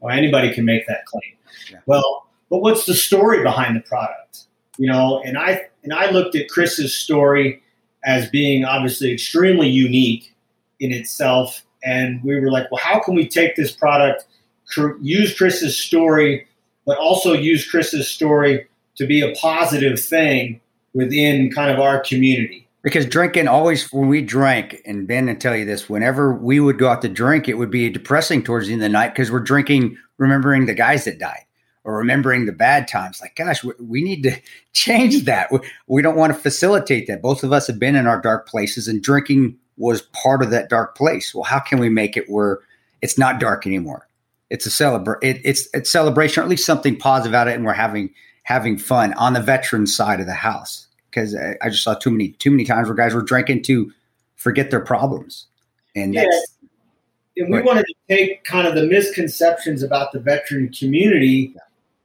Or anybody can make that claim. Yeah. Well, but what's the story behind the product? You know, and I and I looked at Kris's story as being obviously extremely unique in itself, and we were like, well, how can we take this product, cr- use Kris's story, but also use Kris's story to be a positive thing within kind of our community? Because drinking always, when we drank, and Ben will tell you this, whenever we would go out to drink, it would be depressing towards the end of the night because we're drinking, remembering the guys that died or remembering the bad times. Like, gosh, we, we need to change that. We, we don't want to facilitate that. Both of us have been in our dark places, and drinking was part of that dark place. Well, how can we make it where it's not dark anymore? It's a celebra- it, it's it's celebration, or at least something positive out of it, and we're having having fun on the veteran side of the house because I, I just saw too many too many times where guys were drinking to forget their problems, and Yeah. that's and we Right. wanted to take kind of the misconceptions about the veteran community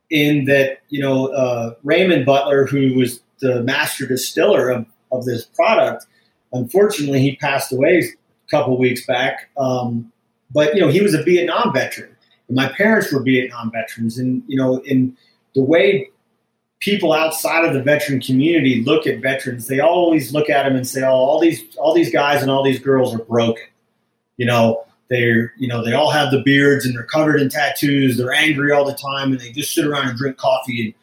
in that you know uh, Raymond Butler, who was the master distiller of, of this product, unfortunately he passed away a couple weeks back. Um, but you know he was a Vietnam veteran, and my parents were Vietnam veterans, and you know in the way people outside of the veteran community look at veterans, they always look at them and say, "Oh, all these all these guys and all these girls are broken." You know, they're you know they all have the beards and they're covered in tattoos. They're angry all the time, and they just sit around and drink coffee and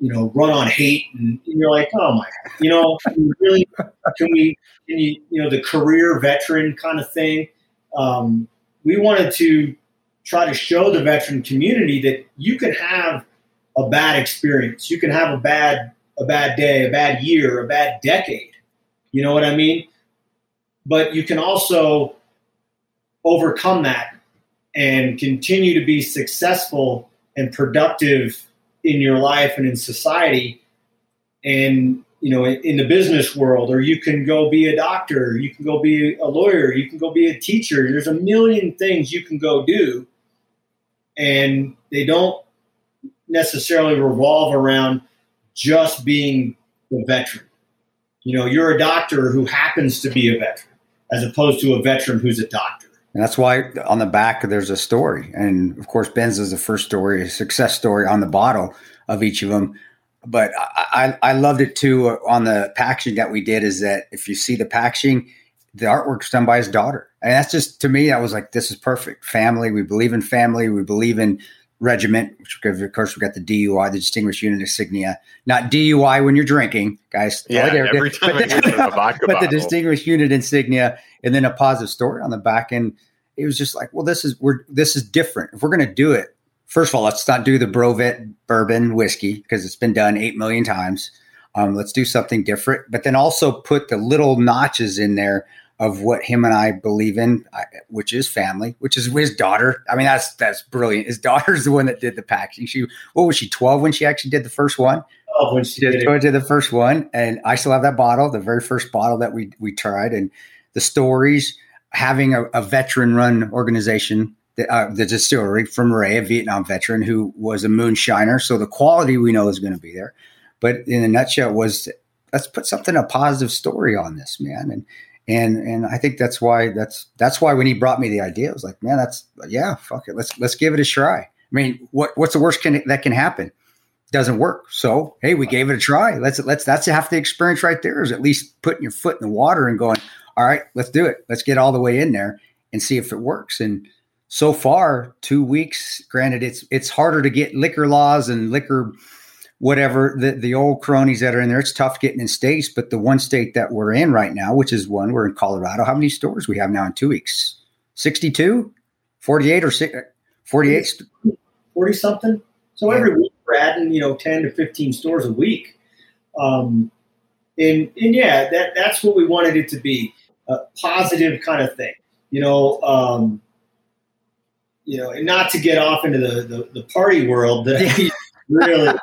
you know run on hate. And, you're like, "Oh my, you know, really? Can we? Can you? You know, the career veteran kind of thing." Um, we wanted to try to show the veteran community that you can have a bad experience. You can have a bad a bad day, a bad year, a bad decade. You know what I mean? But you can also overcome that and continue to be successful and productive in your life and in society and you know in, the business world or you can go be a doctor you can go be a lawyer you can go be a teacher there's a million things you can go do and they don't necessarily revolve around just being the veteran. You know, you're a doctor who happens to be a veteran, as opposed to a veteran who's a doctor. And that's why on the back there's a story. And of course, Ben's is the first story, a success story on the bottle of each of them. But I, I, I loved it too on the packaging that we did is that if you see the packaging, the artwork's done by his daughter. And that's just, to me, I was like, this is perfect. Family. We believe in family. We believe in regiment, which of course we got the DUI, the Distinguished Unit Insignia. Not DUI when you're drinking, guys. Yeah, every time I but a vodka but the distinguished unit insignia and then a positive story on the back end. It was just like well this is we're this is different. If we're going to do it first of all let's not do the brovet bourbon whiskey because it's been done 8 million times. Um, let's do something different but then also put the little notches in there of what him and i believe in which is family which is his daughter. I mean that's that's brilliant. His daughter's the one that did the packaging she what was she 12 when she actually did the first one? Oh, when she did did the first one, and I still have that bottle, the very first bottle that we we tried, and the stories having a, a veteran run organization, the, uh, the distillery from Ray, a Vietnam veteran who was a moonshiner, so the quality we know is going to be there. But in a nutshell, was let's put something a positive story on this man, and and and I think that's why that's that's why when he brought me the idea, I was like, man, that's yeah, fuck it, let's let's give it a try. I mean, what what's the worst can that can happen? doesn't work. So hey, we gave it a try. Let's let's that's half the experience right there. Is at least putting your foot in the water and going, all right, let's do it. Let's get all the way in there and see if it works. And so far, two weeks. Granted, it's it's harder to get liquor laws and liquor whatever the the old cronies that are in there. It's tough getting in states, but the one state that we're in right now, which is one we're in Colorado. How many stores we have now in two weeks? 62, 48 or si- 48. st- 40 something. So every week we're adding, you know, 10 to 15 stores a week. Um, and, and yeah, that, that's what we wanted it to be a positive kind of thing, you know, um, you know, and not to get off into the, the, the party world that I really,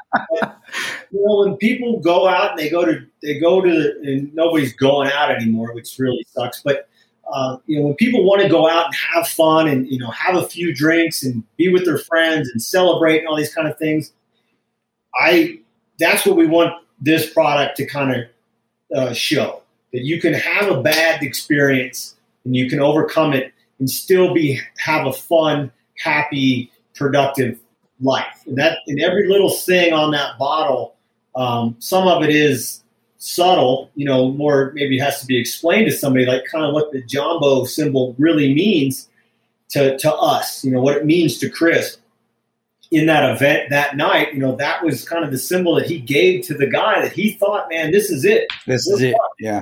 you know, when people go out and they go to, they go to, and nobody's going out anymore, which really sucks. But, uh, you know, when people want to go out and have fun and, you know, have a few drinks and be with their friends and celebrate and all these kind of things, I, that's what we want this product to kind of uh, show that you can have a bad experience and you can overcome it and still be have a fun, happy, productive life. And that and every little thing on that bottle, um, some of it is subtle, you know, more maybe has to be explained to somebody, like kind of what the Jumbo symbol really means to to us, you know, what it means to Kris in that event that night, you know, that was kind of the symbol that he gave to the guy that he thought, man, this is it. This is it. Yeah.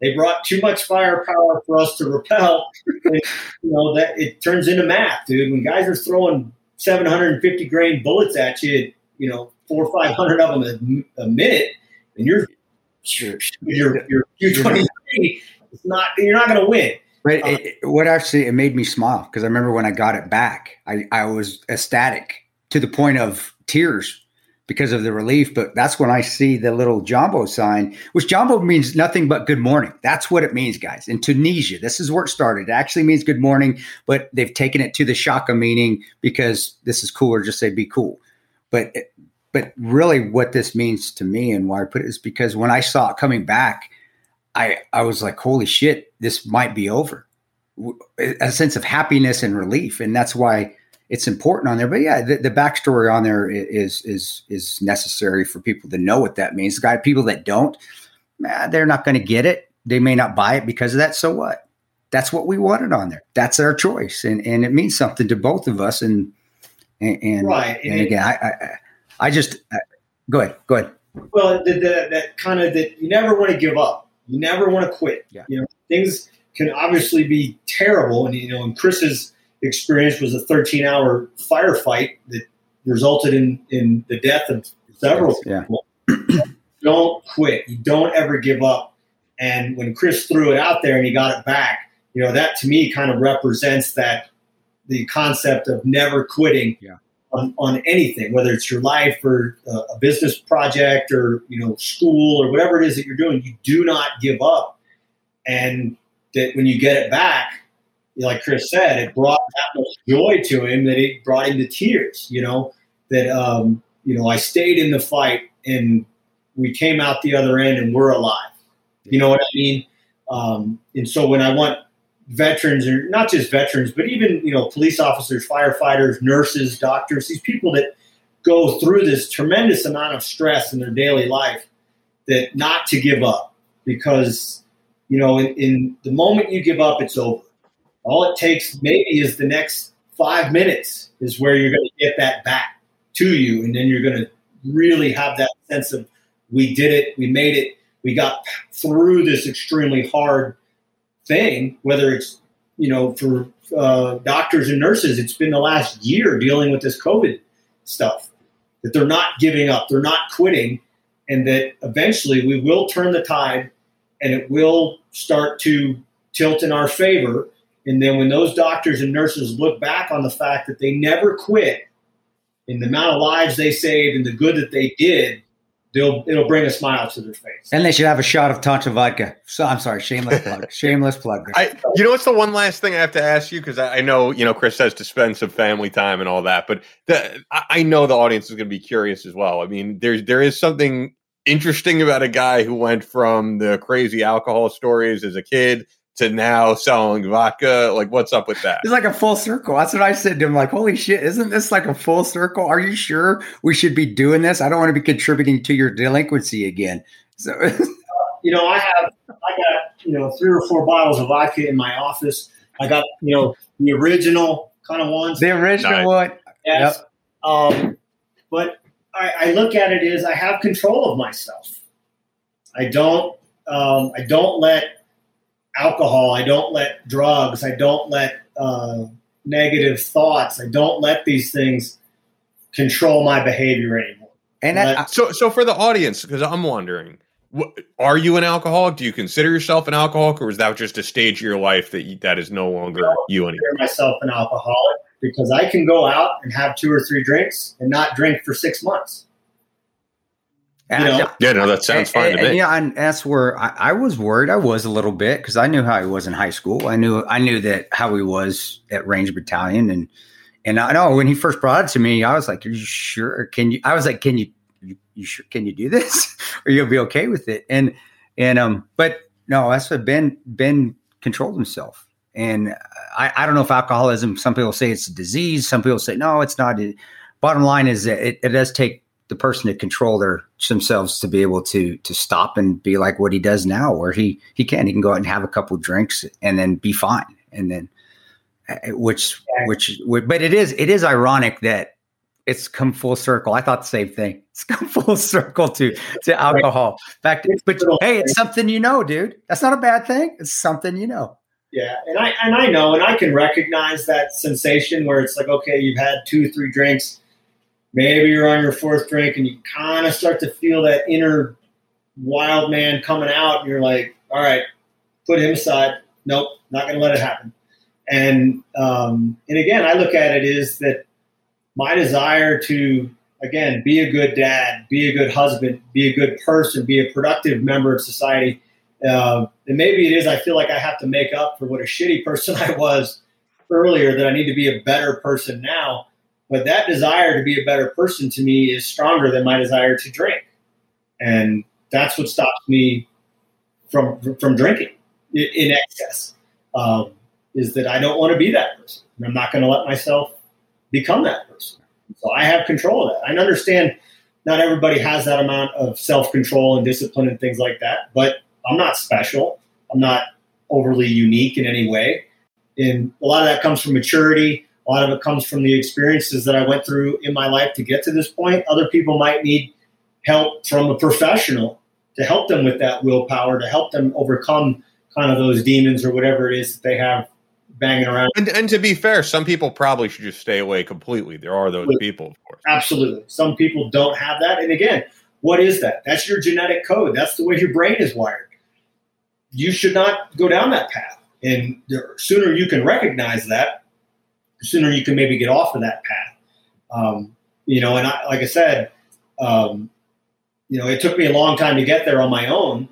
They brought too much firepower for us to repel. And, you know that it turns into math, dude. When guys are throwing 750 grain bullets at you, you know, four or five hundred of them a, a minute, and you're you're you're, you're, you're 23. It's not you're not going to win. But uh, it, it- what actually it made me smile because I remember when I got it back, I, I was ecstatic to the point of tears because of the relief. But that's when I see the little Jumbo sign, which Jumbo means nothing but good morning. That's what it means, guys. In Tunisia, this is where it started. It actually means good morning, but they've taken it to the Shaka meaning because this is cooler. Just say be cool. But but really, what this means to me and why I put it is because when I saw it coming back, I I was like, holy shit, this might be over. A sense of happiness and relief, and that's why it's important on there. But yeah, the, the backstory on there is is is necessary for people to know what that means. The Guy, people that don't, nah, they're not going to get it. They may not buy it because of that. So what? That's what we wanted on there. That's our choice, and and it means something to both of us. And and, and Right, And, and it- again, I, I I just uh, go ahead, go ahead. Well, the, the, that kind of that you never want to give up. You never want to quit. Yeah. You know, things can obviously be terrible, and you know, and Kris's experience was a 13-hour firefight that resulted in in the death of several Yeah. people. don't quit. You don't ever give up. And when Kris threw it out there and he got it back, you know, that to me kind of represents that the concept of never quitting Yeah. on, on anything, whether it's your life or uh, a business project or, you know, school or whatever it is that you're doing, you do not give up. And that when you get it back, like Kris said, it brought that much joy to him that it brought him to tears, you know, that, um, you know, I stayed in the fight and we came out the other end and we're alive. You know what I mean? Um, and so when I want veterans, or not just veterans, but even you know police officers, firefighters, nurses, doctors, these people that go through this tremendous amount of stress in their daily life, that not to give up because you know in, in the moment you give up, it's over. All it takes maybe is the next five minutes is where you're going to get that back to you, and then you're going to really have that sense of we did it, we made it, we got through this extremely hard thing. Whether it's you know for uh, doctors and nurses, it's been the last year dealing with this COVID stuff. That they're not giving up, they're not quitting, and that eventually we will turn the tide, and it will start to tilt in our favor. And then when those doctors and nurses look back on the fact that they never quit, and the amount of lives they saved and the good that they did, they'll it'll bring a smile to their face. And they should have a shot of Tanto vodka. So I'm sorry, shameless plug. shameless plug. I, you know, what's the one last thing I have to ask you because I, I know, you know, Kris says to spend some family time and all that, but the, I, I know the audience is going to be curious as well. I mean, there's there is something interesting about a guy who went from the crazy alcohol stories as a kid to now selling vodka. Like, what's up with that? It's like a full circle. That's what I said to him. Like, holy shit, isn't this like a full circle? Are you sure we should be doing this? I don't want to be contributing to your delinquency again. So you know, I have I got you know three or four bottles of vodka in my office. I got you know the original kind of ones. the original Nice. one. Yes. Um, but I, I look at it as I have control of myself. I don't um, I don't let alcohol. I don't let drugs. I don't let uh, negative thoughts. I don't let these things control my behavior anymore. And I, But- So, so for the audience, because I'm wondering, wh- are you an alcoholic? Do you consider yourself an alcoholic, or is that just a stage of your life that you, that is no longer you anymore? I consider myself an alcoholic because I can go out and have two or three drinks and not drink for six months. And you know, Yeah, no, that sounds fine and, to and, me. yeah, and that's where I, I was worried. I was a little bit because I knew how he was in high school. I knew I knew that how he was at Ranger Battalion, and and I know when he first brought it to me, I was like, "Are you sure? Can you?" I was like, "Can you? You, you sure? Can you do this? Are you gonna be okay with it?" And and um, but no, that's what Ben Ben controlled himself. And I, I don't know if alcoholism. Some people say it's a disease. Some people say no, it's not. Bottom line is that it, it does take the person to control their themselves to be able to to stop and be like what he does now, where he he can he can go out and have a couple drinks and then be fine, and then uh, which which but it is it is ironic that it's come full circle. I thought the same thing. It's come full circle to to alcohol. In fact, but hey, it's something you know, dude. That's not a bad thing. It's something you know. Yeah, and I and I know, and I can recognize that sensation where it's like, okay, you've had two, three drinks, maybe you're on your fourth drink, and you kind of start to feel that inner wild man coming out, and you're like, all right, put him aside. Nope, not going to let it happen. And um, and again, I look at it is that my desire to again be a good dad, be a good husband, be a good person, be a productive member of society. Uh, and maybe it is I feel like I have to make up for what a shitty person I was earlier. That I need to be a better person now. But that desire to be a better person to me is stronger than my desire to drink, and that's what stops me from from drinking in, excess. Um, is that I don't want to be that person, and I'm not going to let myself become that person. So I have control of that. I understand not everybody has that amount of self control and discipline and things like that, but I'm not special. I'm not overly unique in any way. And a lot of that comes from maturity. A lot of it comes from the experiences that I went through in my life to get to this point. Other people might need help from a professional to help them with that willpower, to help them overcome kind of those demons or whatever it is that they have banging around. And, and to be fair, some people probably should just stay away completely. There are those people, of course. Absolutely. Some people don't have that. And again, what is that? That's your genetic code. That's the way your brain is wired. You should not go down that path. And the sooner you can recognize that, the sooner you can maybe get off of that path. Um, you know, and I, like I said, um, you know, it took me a long time to get there on my own.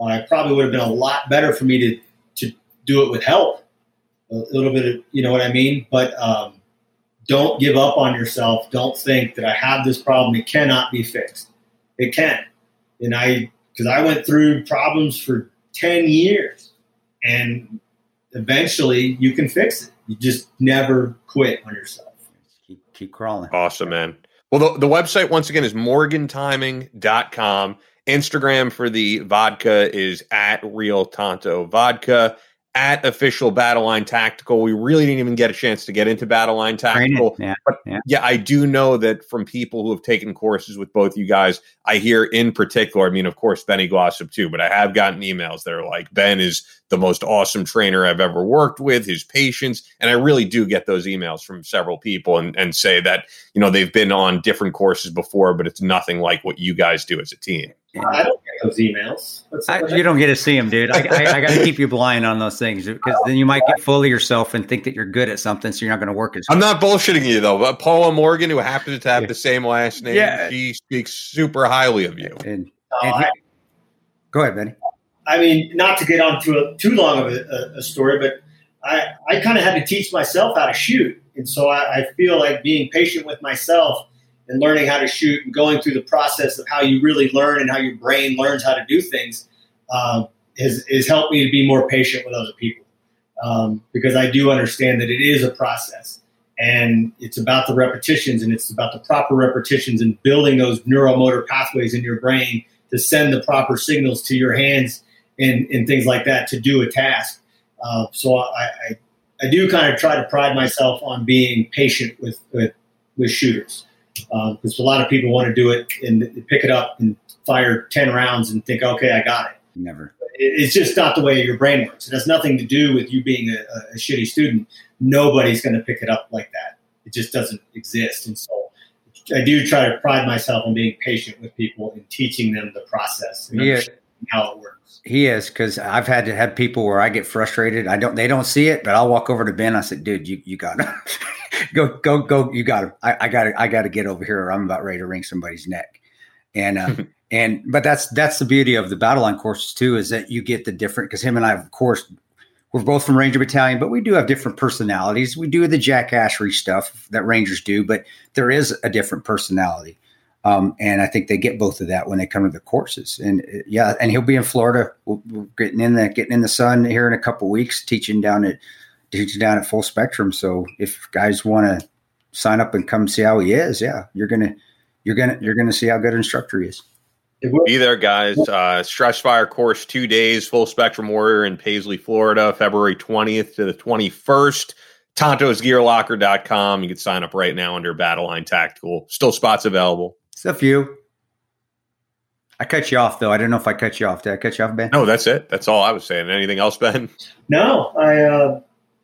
Uh, it probably would have been a lot better for me to to do it with help, a little bit of, you know what I mean. But um, don't give up on yourself. Don't think that I have this problem. It cannot be fixed. It can. And I, because I went through problems for 10 years and eventually you can fix it. You just never quit on yourself. Keep keep crawling. Awesome, man. Well, the, the website, once again, is morgantiming.com. Instagram for the vodka is at Real Tanto Vodka. At official Battleline Tactical. We really didn't even get a chance to get into Battleline Tactical. Yeah. But Yeah. yeah, I do know that from people who have taken courses with both you guys, I hear in particular, I mean, of course, Benny Glossop too, but I have gotten emails that are like, Ben is the most awesome trainer I've ever worked with, his patience. And I really do get those emails from several people and, and say that, you know, they've been on different courses before, but it's nothing like what you guys do as a team. I don't get those emails. I, you don't get to see them, dude. I, I, I got to keep you blind on those things because then you might get full of yourself and think that you're good at something, so you're not going to work as. I'm not bullshitting you though, but Paula Morgan, who happens to have Yeah. the same last name, Yeah. she speaks super highly of you. And, Uh, and I, go ahead, Benny. I mean, not to get on to a, too long of a, a, a story, but I, I kind of had to teach myself how to shoot. And so I, I feel like being patient with myself and learning how to shoot and going through the process of how you really learn and how your brain learns how to do things um, has, has helped me to be more patient with other people. Um, because I do understand that it is a process and it's about the repetitions and it's about the proper repetitions and building those neuromotor pathways in your brain to send the proper signals to your hands and, and things like that to do a task. Uh, so I, I, I do kind of try to pride myself on being patient with, with, with shooters Uh, because a lot of people want to do it and pick it up and fire 10 rounds and think, okay, I got it. Never. it's just not the way your brain works. It has nothing to do with you being a, a shitty student. Nobody's going to pick it up like that. It just doesn't exist. And so I do try to pride myself on being patient with people and teaching them the process Yeah. How it works. He is because I've had to have people where I get frustrated. I don't, they don't see it, but I'll walk over to Ben. I said, "Dude, you you got to go go go. You got to. I, I got to I got to get over here. Or I'm about ready to wring somebody's neck." And uh, and but that's that's the beauty of the Battleline courses too is that you get the different because him and I, of course, we're both from Ranger Battalion, but we do have different personalities. We do the jackassery stuff that Rangers do, but there is a different personality. Um, and I think they get both of that when they come to the courses. And uh, yeah, and he'll be in Florida, we're we're getting in the getting in the sun here in a couple weeks, teaching down at teaching down at Full Spectrum. So if guys want to sign up and come see how he is, yeah, you're gonna you're gonna you're gonna see how good an instructor he is. Be there, guys. Uh, Stress Fire course, two days, full spectrum warrior in Paisley, Florida, February 20th to the 21st. TantosGearLocker.com. You can sign up right now under Battleline Tactical. Still spots available. It's a few. I cut you off though. I don't know if I cut you off. Did I cut you off, Ben? No, that's it. That's all I was saying. Anything else, Ben? No, I, uh,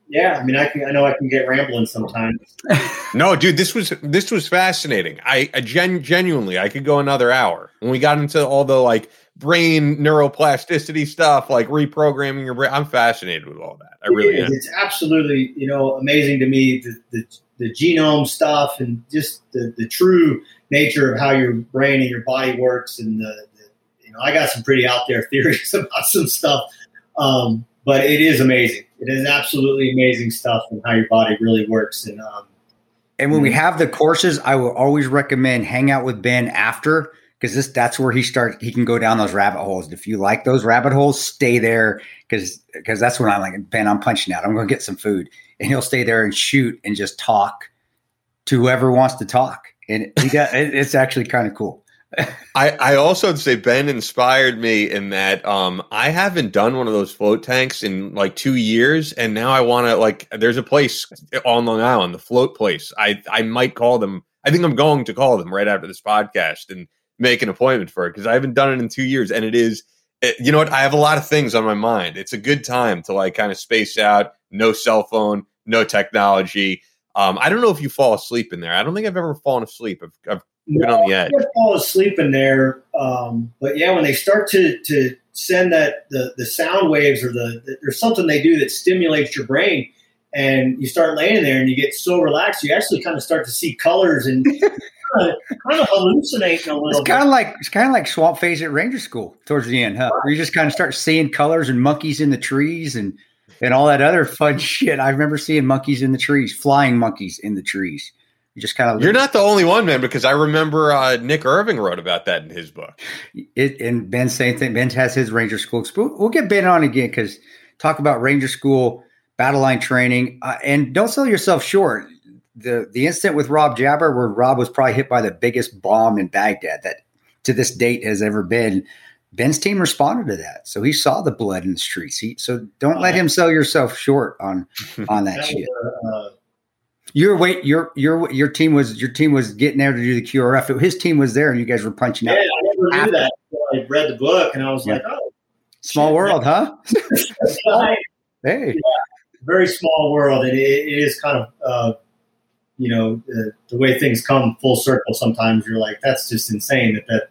yeah, I mean, I can, I know I can get rambling sometimes. No, dude, this was this was fascinating. I, I gen, genuinely, I could go another hour. When we got into all the like brain neuroplasticity stuff, like reprogramming your brain, I'm fascinated with all that. I really It is. am. It's absolutely, you know, amazing to me the, the, the genome stuff and just the, the true nature of how your brain and your body works. And the, the you know, I got some pretty out there theories about some stuff, um, but it is amazing. It is absolutely amazing stuff and how your body really works. And um, And when we have the courses, I will always recommend hang out with Ben after because this that's where he starts. He can go down those rabbit holes. If you like those rabbit holes, stay there because because that's when I'm like Ben. I'm punching out. I'm going to get some food, and he'll stay there and shoot and just talk to whoever wants to talk. And he got, it's actually kind of cool. I, I also say Ben inspired me in that um I haven't done one of those float tanks in like two years, and now I want to like. There's a place on Long Island, the float place. I I might call them. I think I'm going to call them right after this podcast and make an appointment for it because I haven't done it in two years, and it is. It, you know what? I have a lot of things on my mind. It's a good time to like kind of space out. No cell phone, no technology. Um, I don't know if you fall asleep in there. I don't think I've ever fallen asleep. I've, I've been on the edge. I fall asleep in there. Um, but yeah, when they start to to send that the the sound waves or the, the there's something they do that stimulates your brain, and you start laying there and you get so relaxed, you actually kind of start to see colors and kind, of, kind of hallucinating a It's little kind bit. of like it's kind of like swamp phase at Ranger School towards the end, huh? Where you just kind of start seeing colors and monkeys in the trees and and all that other fun shit. I remember seeing monkeys in the trees, flying monkeys in the trees. You just kind of You're not the only one, man, because I remember uh, Nick Irving wrote about that in his book. it. And Ben same thing. Ben has his Ranger School. We'll, get Ben on again because talk about Ranger School Battleline training uh, and don't sell yourself short. The the incident with Rob Jabber, where Rob was probably hit by the biggest bomb in Baghdad that to this date has ever been. Ben's team responded to that, so he saw the blood in the streets. He, so don't let him sell yourself short on on that That shit. was, uh, Your wait, your your your team was your team was getting there to do the QRF. His team was there, and you guys were punching yeah, out. I never knew After. that. I read the book and I was Yeah. like, oh, Small world, huh? right. Hey, very small world, and it, it is kind of, uh, you know, the, the way things come full circle. Sometimes you're like, that's just insane. That that,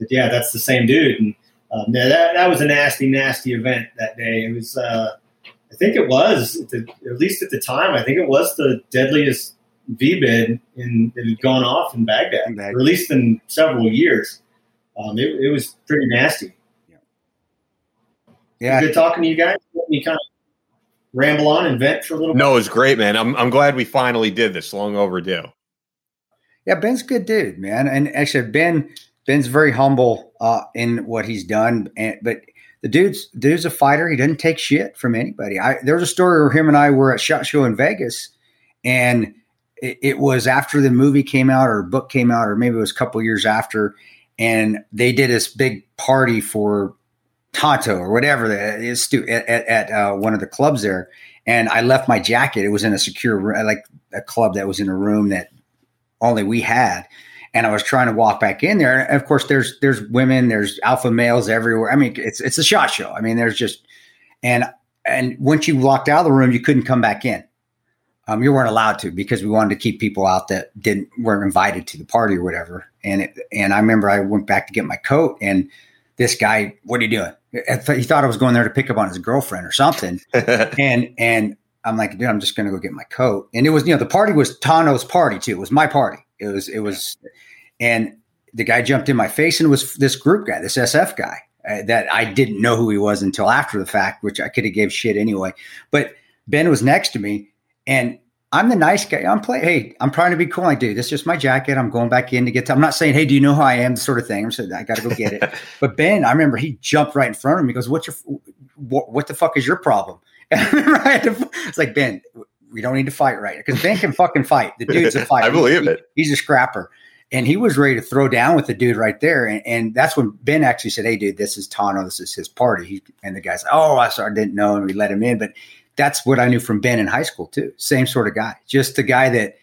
that yeah, that's the same dude. And um, yeah, that that was a nasty, nasty event that day. It was, uh, I think it was, at, the, at least at the time, I think it was the deadliest VBIED in that had gone off in Baghdad, In Baghdad. or at least in several years. Um, it, it was pretty nasty. yeah, Good talking to you guys. Let me kind of ramble on and vent for a little bit. No, it was great, man. I'm I'm glad we finally did this. Long overdue. yeah. Ben's a good dude, man. And actually, Ben Ben's very humble uh, in what he's done. And but the dude's dude's a fighter. He doesn't take shit from anybody. I there was a story where him and I were at Shot Show in Vegas, and it, it was after the movie came out or book came out, or maybe it was a couple years after, and they did this big party for Tanto or whatever the is stu- at, at, at uh, one of the clubs there. And I left my jacket. It was in a secure like a club that was in a room that only we had. And I was trying to walk back in there. And of course, there's there's women, there's alpha males everywhere. I mean, it's it's a shot show. I mean, there's just and and once you walked out of the room, you couldn't come back in. Um, you weren't allowed to because we wanted to keep people out that didn't weren't invited to the party or whatever. And it, and I remember I went back to get my coat, and this guy, what are you doing? He thought I was going there to pick up on his girlfriend or something. and and I'm like, dude, I'm just gonna go get my coat. And it was, you know, the party was Tanto's party too. It was my party. It was, it was, and the guy jumped in my face, and it was this group guy, this SF guy uh, that I didn't know who he was until after the fact, which I could have gave shit anyway. But Ben was next to me, and I'm the nice guy. I'm playing. Hey, I'm trying to be cool. I do. This is just my jacket. I'm going back in to get. To, I'm not saying, hey, do you know who I am? Sort of thing. I'm saying I got to go get it. but Ben, I remember he jumped right in front of me. He goes, "What's your what, what the fuck is your problem?" right? It's like Ben, we don't need to fight right because Ben can fucking fight. The dude's a fighter. I believe he, it. He's a scrapper, and he was ready to throw down with the dude right there. And, and that's when Ben actually said, "Hey, dude, this is Tanto. This is his party." He, and the guy's, "Oh, I sorry, didn't know," and we let him in, but that's what I knew from Ben in high school too. Same sort of guy, just the guy that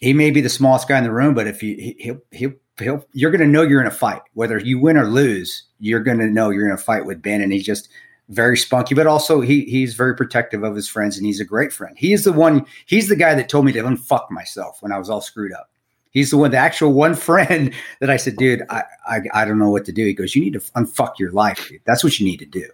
he may be the smallest guy in the room, but if you he'll he'll, he'll you're going to know you're in a fight, whether you win or lose. You're going to know you're in a fight with Ben, and he's just very spunky, but also he he's very protective of his friends, and he's a great friend. He's the one. He's the guy that told me to unfuck myself when I was all screwed up. He's the one, the actual one friend that I said, dude, I, I, I don't know what to do. He goes, you need to unfuck your life. Dude. That's what you need to do.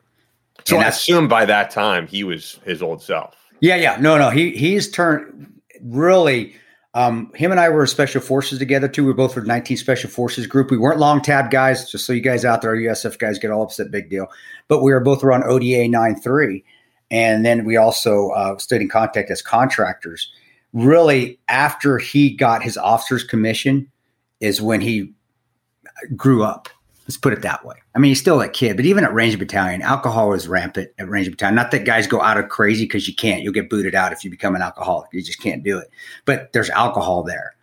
So I assume by that time he was his old self. Yeah, yeah. No, no. He he's turned really um, him and I were special forces together too. We both were 19 special forces group. We weren't long tab guys, just so you guys out there, USF guys get all upset, big deal. But we were both around ODA 93. And then we also uh, stayed in contact as contractors. Really, after he got his officer's commission, is when he grew up Let's put it that way. I mean, he's still a kid, but even at Ranger Battalion, alcohol is rampant at Ranger Battalion. Not that guys go out of crazy because you can't. You'll get booted out if you become an alcoholic. You just can't do it. But there's alcohol there.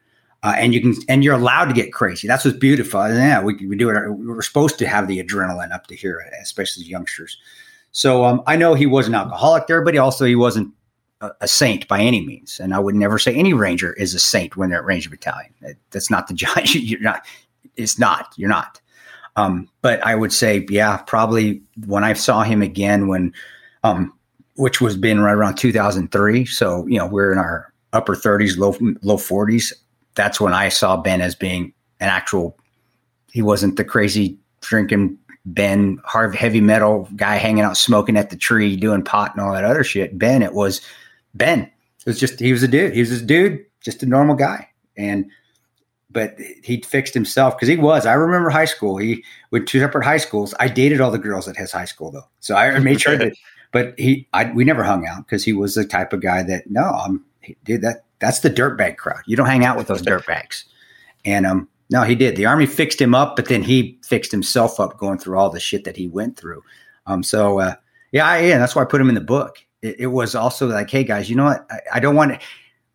Uh, and you can, and you're allowed to get crazy. That's what's beautiful. Yeah, we, we do it. We're supposed to have the adrenaline up to here, especially youngsters. So um, I know he was an alcoholic there, but he also he wasn't a, a, saint by any means. And I would never say any ranger is a saint when they're at Ranger Battalion. That's not the job. You're not. It's not. You're not. Um, but I would say, yeah, probably when I saw him again, when, um, which was been right around 2003. So, you know, we're in our upper 30s, low, low 40s. That's when I saw Ben as being an actual, he wasn't the crazy drinking Ben, hard heavy metal guy hanging out smoking at the tree, doing pot and all that other shit. Ben, it was Ben. It was just, he was a dude. He was a dude, just a normal guy. And, but he fixed himself because he was. I remember high school. He went two separate high schools. I dated all the girls at his high school though, so I made sure that. But he, I, we never hung out because he was the type of guy that no, I'm, dude, that that's the dirtbag crowd. You don't hang out with those dirtbags. And um, no, he did. The army fixed him up, but then he fixed himself up going through all the shit that he went through. Um, so uh, yeah, I, yeah, that's why I put him in the book. It, it was also like, hey guys, you know what? I, I don't want,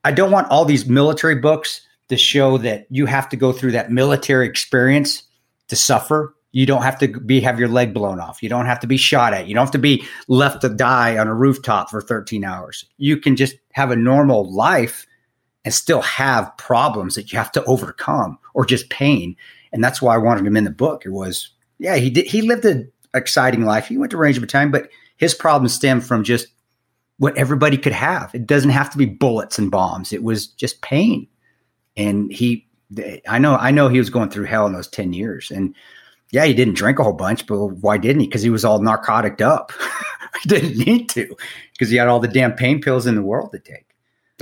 I don't want all these military books to show that you have to go through that military experience to suffer. You don't have to be have your leg blown off. You don't have to be shot at. You don't have to be left to die on a rooftop for 13 hours. You can just have a normal life and still have problems that you have to overcome or just pain. And that's why I wanted him in the book. It was, yeah, he did he lived an exciting life. He went to Ranger Battalion, but his problems stemmed from just what everybody could have. It doesn't have to be bullets and bombs. It was just pain and he i know i know he was going through hell in those 10 years and yeah he didn't drink a whole bunch but why didn't he because he was all narcotic up he didn't need to because he had all the damn pain pills in the world to take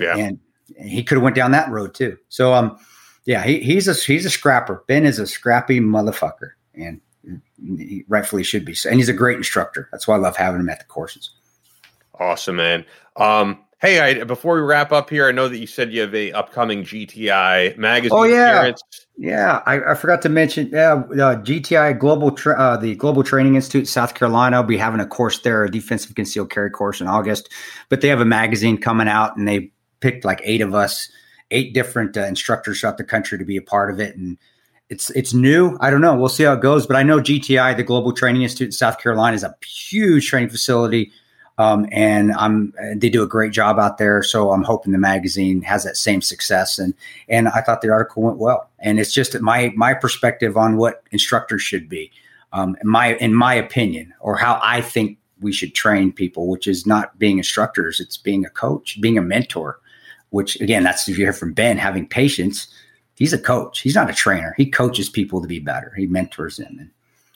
yeah and he could have went down that road too so um yeah he, he's a he's a scrapper ben is a scrappy motherfucker and he rightfully should be and he's a great instructor that's why i love having him at the courses awesome man um Hey, I, before we wrap up here, I know that you said you have a upcoming GTI magazine. Oh yeah, appearance. yeah. I, I, forgot to mention. Yeah, uh, GTI Global, Tra- uh, the Global Training Institute, South Carolina. I'll be having a course there, a defensive concealed carry course in August. But they have a magazine coming out, and they picked like eight of us, eight different uh, instructors throughout the country to be a part of it, and it's it's new. I don't know. We'll see how it goes. But I know GTI, the Global Training Institute in South Carolina, is a huge training facility Um, and I'm they do a great job out there. So I'm hoping the magazine has that same success. And and I thought the article went well. And it's just my my perspective on what instructors should be, um, in my in my opinion, or how I think we should train people, which is not being instructors, it's being a coach, being a mentor. Which again, that's if you hear from Ben, having patience. He's a coach. He's not a trainer. He coaches people to be better. He mentors them. And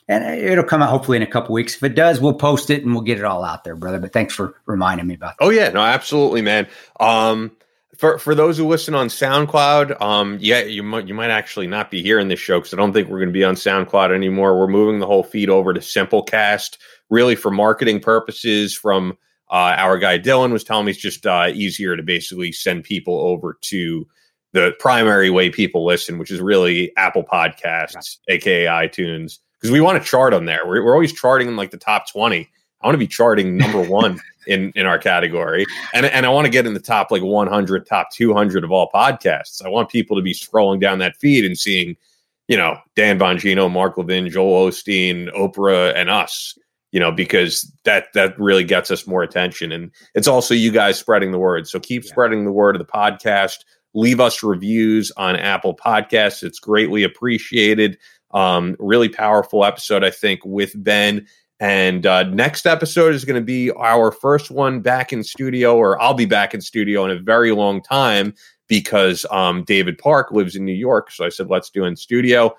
and it'll come out hopefully in a couple weeks. If it does, we'll post it and we'll get it all out there, brother. But thanks for reminding me about that. Oh yeah, no, absolutely, man. Um, for for those who listen on SoundCloud, um, yeah, you might you might actually not be hearing this show because I don't think we're going to be on SoundCloud anymore. We're moving the whole feed over to Simplecast, really for marketing purposes. From uh, our guy Dylan was telling me it's just uh, easier to basically send people over to the primary way people listen, which is really Apple Podcasts, aka iTunes because we want to chart on there. We're, we're always charting in like the top 20. I want to be charting number one in, in our category. And, and I want to get in the top like 100, top 200 of all podcasts. I want people to be scrolling down that feed and seeing, you know, Dan Bongino, Mark Levin, Joel Osteen, Oprah, and us, you know, because that, that really gets us more attention. And it's also you guys spreading the word. So keep yeah. spreading the word of the podcast. Leave us reviews on Apple Podcasts. It's greatly appreciated. Um, really powerful episode, I think, with Ben. And uh, next episode is going to be our first one back in studio, or I'll be back in studio in a very long time because um, David Park lives in New York. So I said, let's do in studio.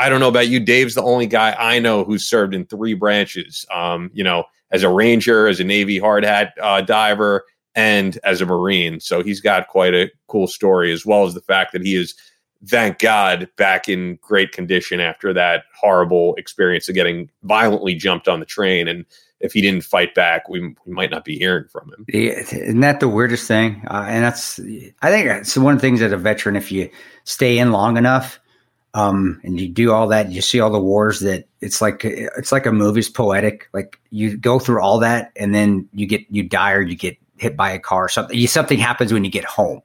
I don't know about you. Dave's the only guy I know who's served in three branches. Um, you know, as a ranger, as a Navy hard hat uh, diver, and as a Marine. So he's got quite a cool story, as well as the fact that he is thank God, back in great condition after that horrible experience of getting violently jumped on the train. And if he didn't fight back, we, we might not be hearing from him. Yeah, isn't that the weirdest thing? Uh, and that's, I think it's one of the things that a veteran, if you stay in long enough, um, and you do all that, you see all the wars that it's like, it's like a movie's poetic. Like you go through all that and then you get, you die or you get hit by a car or something. You, something happens when you get home.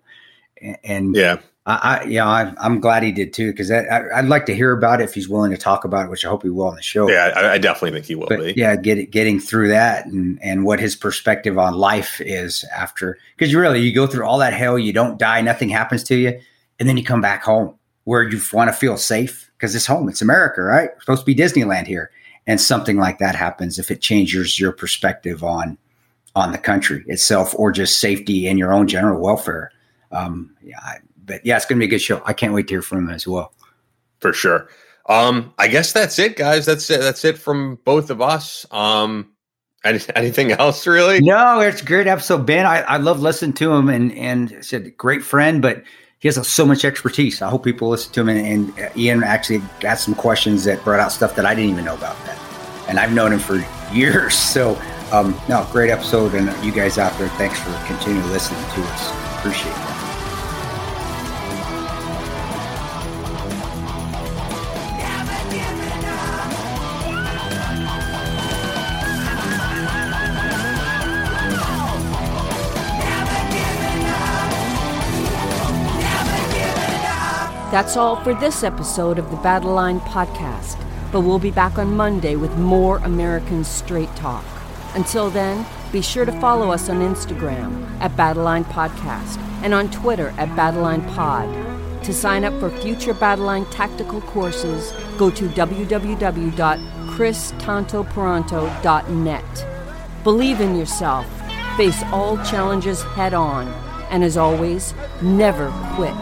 And yeah, I, I yeah, I, I'm glad he did too because I'd like to hear about it if he's willing to talk about it, which I hope he will on the show. Yeah, I, I definitely think he will but, be. Yeah, get, getting through that and and what his perspective on life is after because you really you go through all that hell, you don't die, nothing happens to you, and then you come back home where you want to feel safe because it's home, it's America, right? It's supposed to be Disneyland here, and something like that happens if it changes your perspective on on the country itself or just safety and your own general welfare. Um, yeah. I, but yeah, it's going to be a good show. I can't wait to hear from him as well. For sure. Um, I guess that's it, guys. That's it. That's it from both of us. Um, any, anything else really? No, it's a great episode, Ben. I, I love listening to him and and said great friend, but he has so much expertise. I hope people listen to him. And, and uh, Ian actually got some questions that brought out stuff that I didn't even know about that, and I've known him for years. So, um, no, great episode, and you guys out there, thanks for continuing listening to us. Appreciate it. That's all for this episode of the Battleline Podcast, but we'll be back on Monday with more American Straight Talk. Until then, be sure to follow us on Instagram at Battleline Podcast and on Twitter at Battleline Pod. To sign up for future Battleline tactical courses, go to www.kristantoparonto.net. Believe in yourself, face all challenges head on, and as always, never quit.